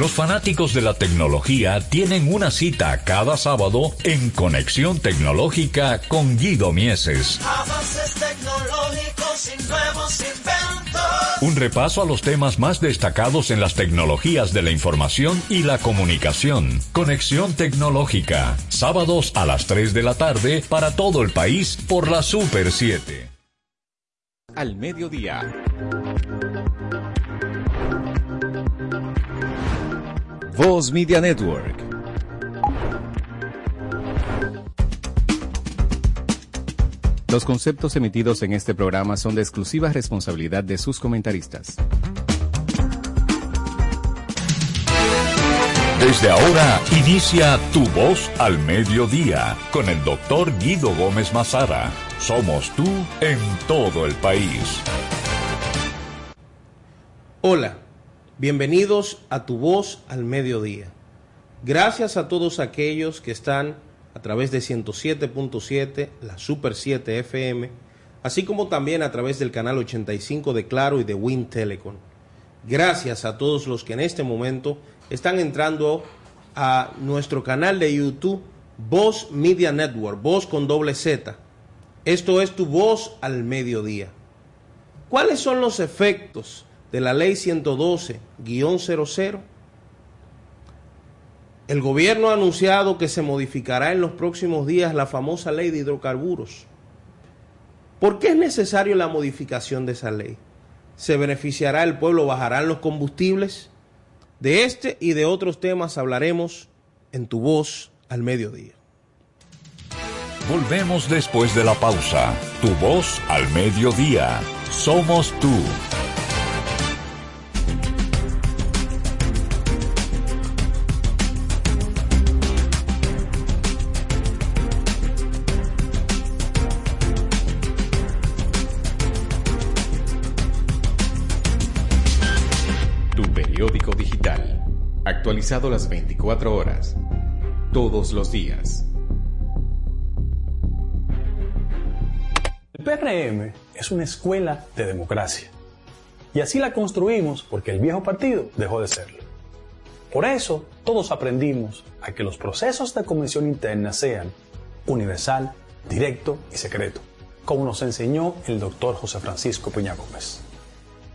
Los fanáticos de la tecnología tienen una cita cada sábado en Conexión Tecnológica con Guido Mieses. Avances tecnológicos y nuevos inventos. Un repaso a los temas más destacados en las tecnologías de la información y la comunicación. Conexión Tecnológica, sábados a las 3 de la tarde para todo el país por la Super 7. Al mediodía. Voz Media Network. Los conceptos emitidos en este programa son de exclusiva responsabilidad de sus comentaristas. Desde ahora inicia Tu Voz al Mediodía con el doctor Guido Gómez Mazara. Somos tú en todo el país. Hola, bienvenidos a Tu Voz al Mediodía. Gracias a todos aquellos que están a través de 107.7, la Super 7 FM, así como también a través del canal 85 de Claro y de Win Telecom. Gracias a todos los que en este momento están entrando a nuestro canal de YouTube, Voz Media Network, Voz con doble Z. Esto es tu voz al mediodía. ¿Cuáles son los efectos de la ley 112-00? El gobierno ha anunciado que se modificará en los próximos días la famosa ley de hidrocarburos. ¿Por qué es necesario la modificación de esa ley? ¿Se beneficiará el pueblo? ¿Bajarán los combustibles? De este y de otros temas hablaremos en tu voz al mediodía. Volvemos después de la pausa. Tu voz al mediodía. Somos tú. Las 24 horas. Todos los días. El PRM es una escuela de democracia. Y así la construimos porque el viejo partido dejó de serlo. Por eso todos aprendimos a que los procesos de convención interna sean universal, directo y secreto, como nos enseñó el doctor José Francisco Peña Gómez.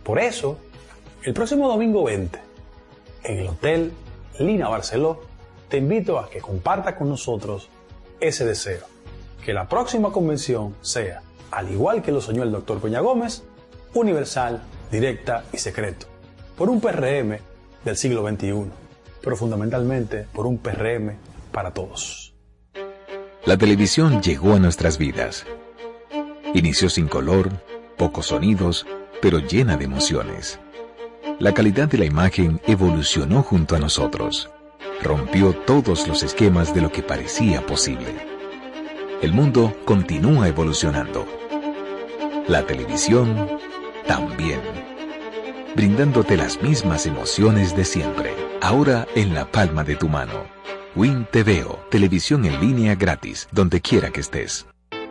Por eso, el próximo domingo 20, en el Hotel Lina Barceló, te invito a que comparta con nosotros ese deseo, que la próxima convención sea, al igual que lo soñó el doctor Peña Gómez, universal, directa y secreto, por un PRM del siglo XXI, pero fundamentalmente por un PRM para todos. La televisión llegó a nuestras vidas. Inició sin color, pocos sonidos, pero llena de emociones. La calidad de la imagen evolucionó junto a nosotros. Rompió todos los esquemas de lo que parecía posible. El mundo continúa evolucionando. La televisión también. Brindándote las mismas emociones de siempre. Ahora en la palma de tu mano. Win TVO, televisión en línea gratis, donde quiera que estés.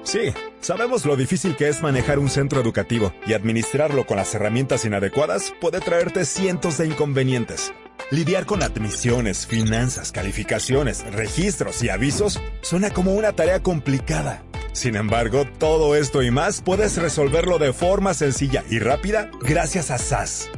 Sí, sabemos lo difícil que es manejar un centro educativo y administrarlo con las herramientas inadecuadas puede traerte cientos de inconvenientes. Lidiar con admisiones, finanzas, calificaciones, registros y avisos suena como una tarea complicada. Sin embargo, todo esto y más puedes resolverlo de forma sencilla y rápida gracias a SAS.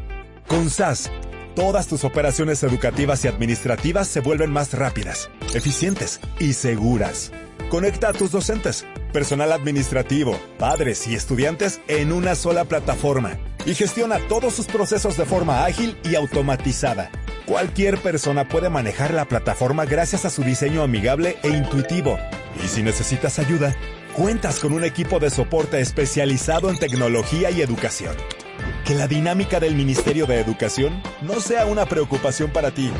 Con SAS, todas tus operaciones educativas y administrativas se vuelven más rápidas, eficientes y seguras. Conecta a tus docentes, personal administrativo, padres y estudiantes en una sola plataforma y gestiona todos sus procesos de forma ágil y automatizada. Cualquier persona puede manejar la plataforma gracias a su diseño amigable e intuitivo. Y si necesitas ayuda, cuentas con un equipo de soporte especializado en tecnología y educación. Que la dinámica del Ministerio de Educación no sea una preocupación para ti.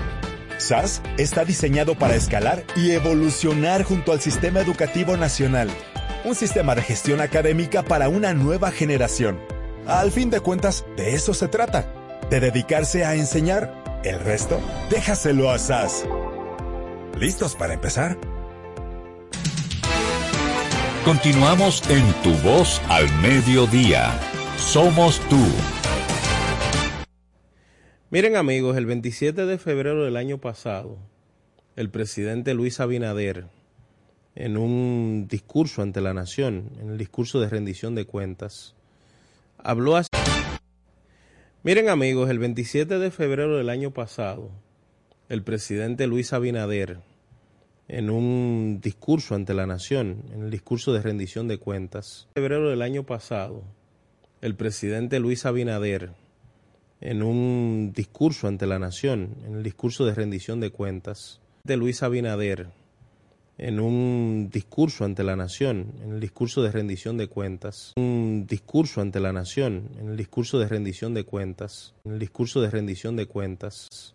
SAS está diseñado para escalar y evolucionar junto al sistema educativo nacional. Un sistema de gestión académica para una nueva generación. Al fin de cuentas, de eso se trata, de dedicarse a enseñar. El resto, déjaselo a SAS. ¿Listos para empezar? Continuamos en Tu Voz al Mediodía. Somos tú. Miren amigos, el 27 de febrero del año pasado, el presidente Luis Abinader, en un discurso ante la nación, en el discurso de rendición de cuentas, habló así. Miren amigos, el 27 de febrero del año pasado, el presidente Luis Abinader, en un discurso ante la nación, en el discurso de rendición de cuentas, en febrero del año pasado, el presidente Luis Abinader, en un discurso ante la nación, en el discurso de rendición de cuentas, de Luis Abinader, en un discurso ante la nación, en el discurso de rendición de cuentas, un discurso ante la nación, en el discurso de rendición de cuentas, en el discurso de rendición de cuentas,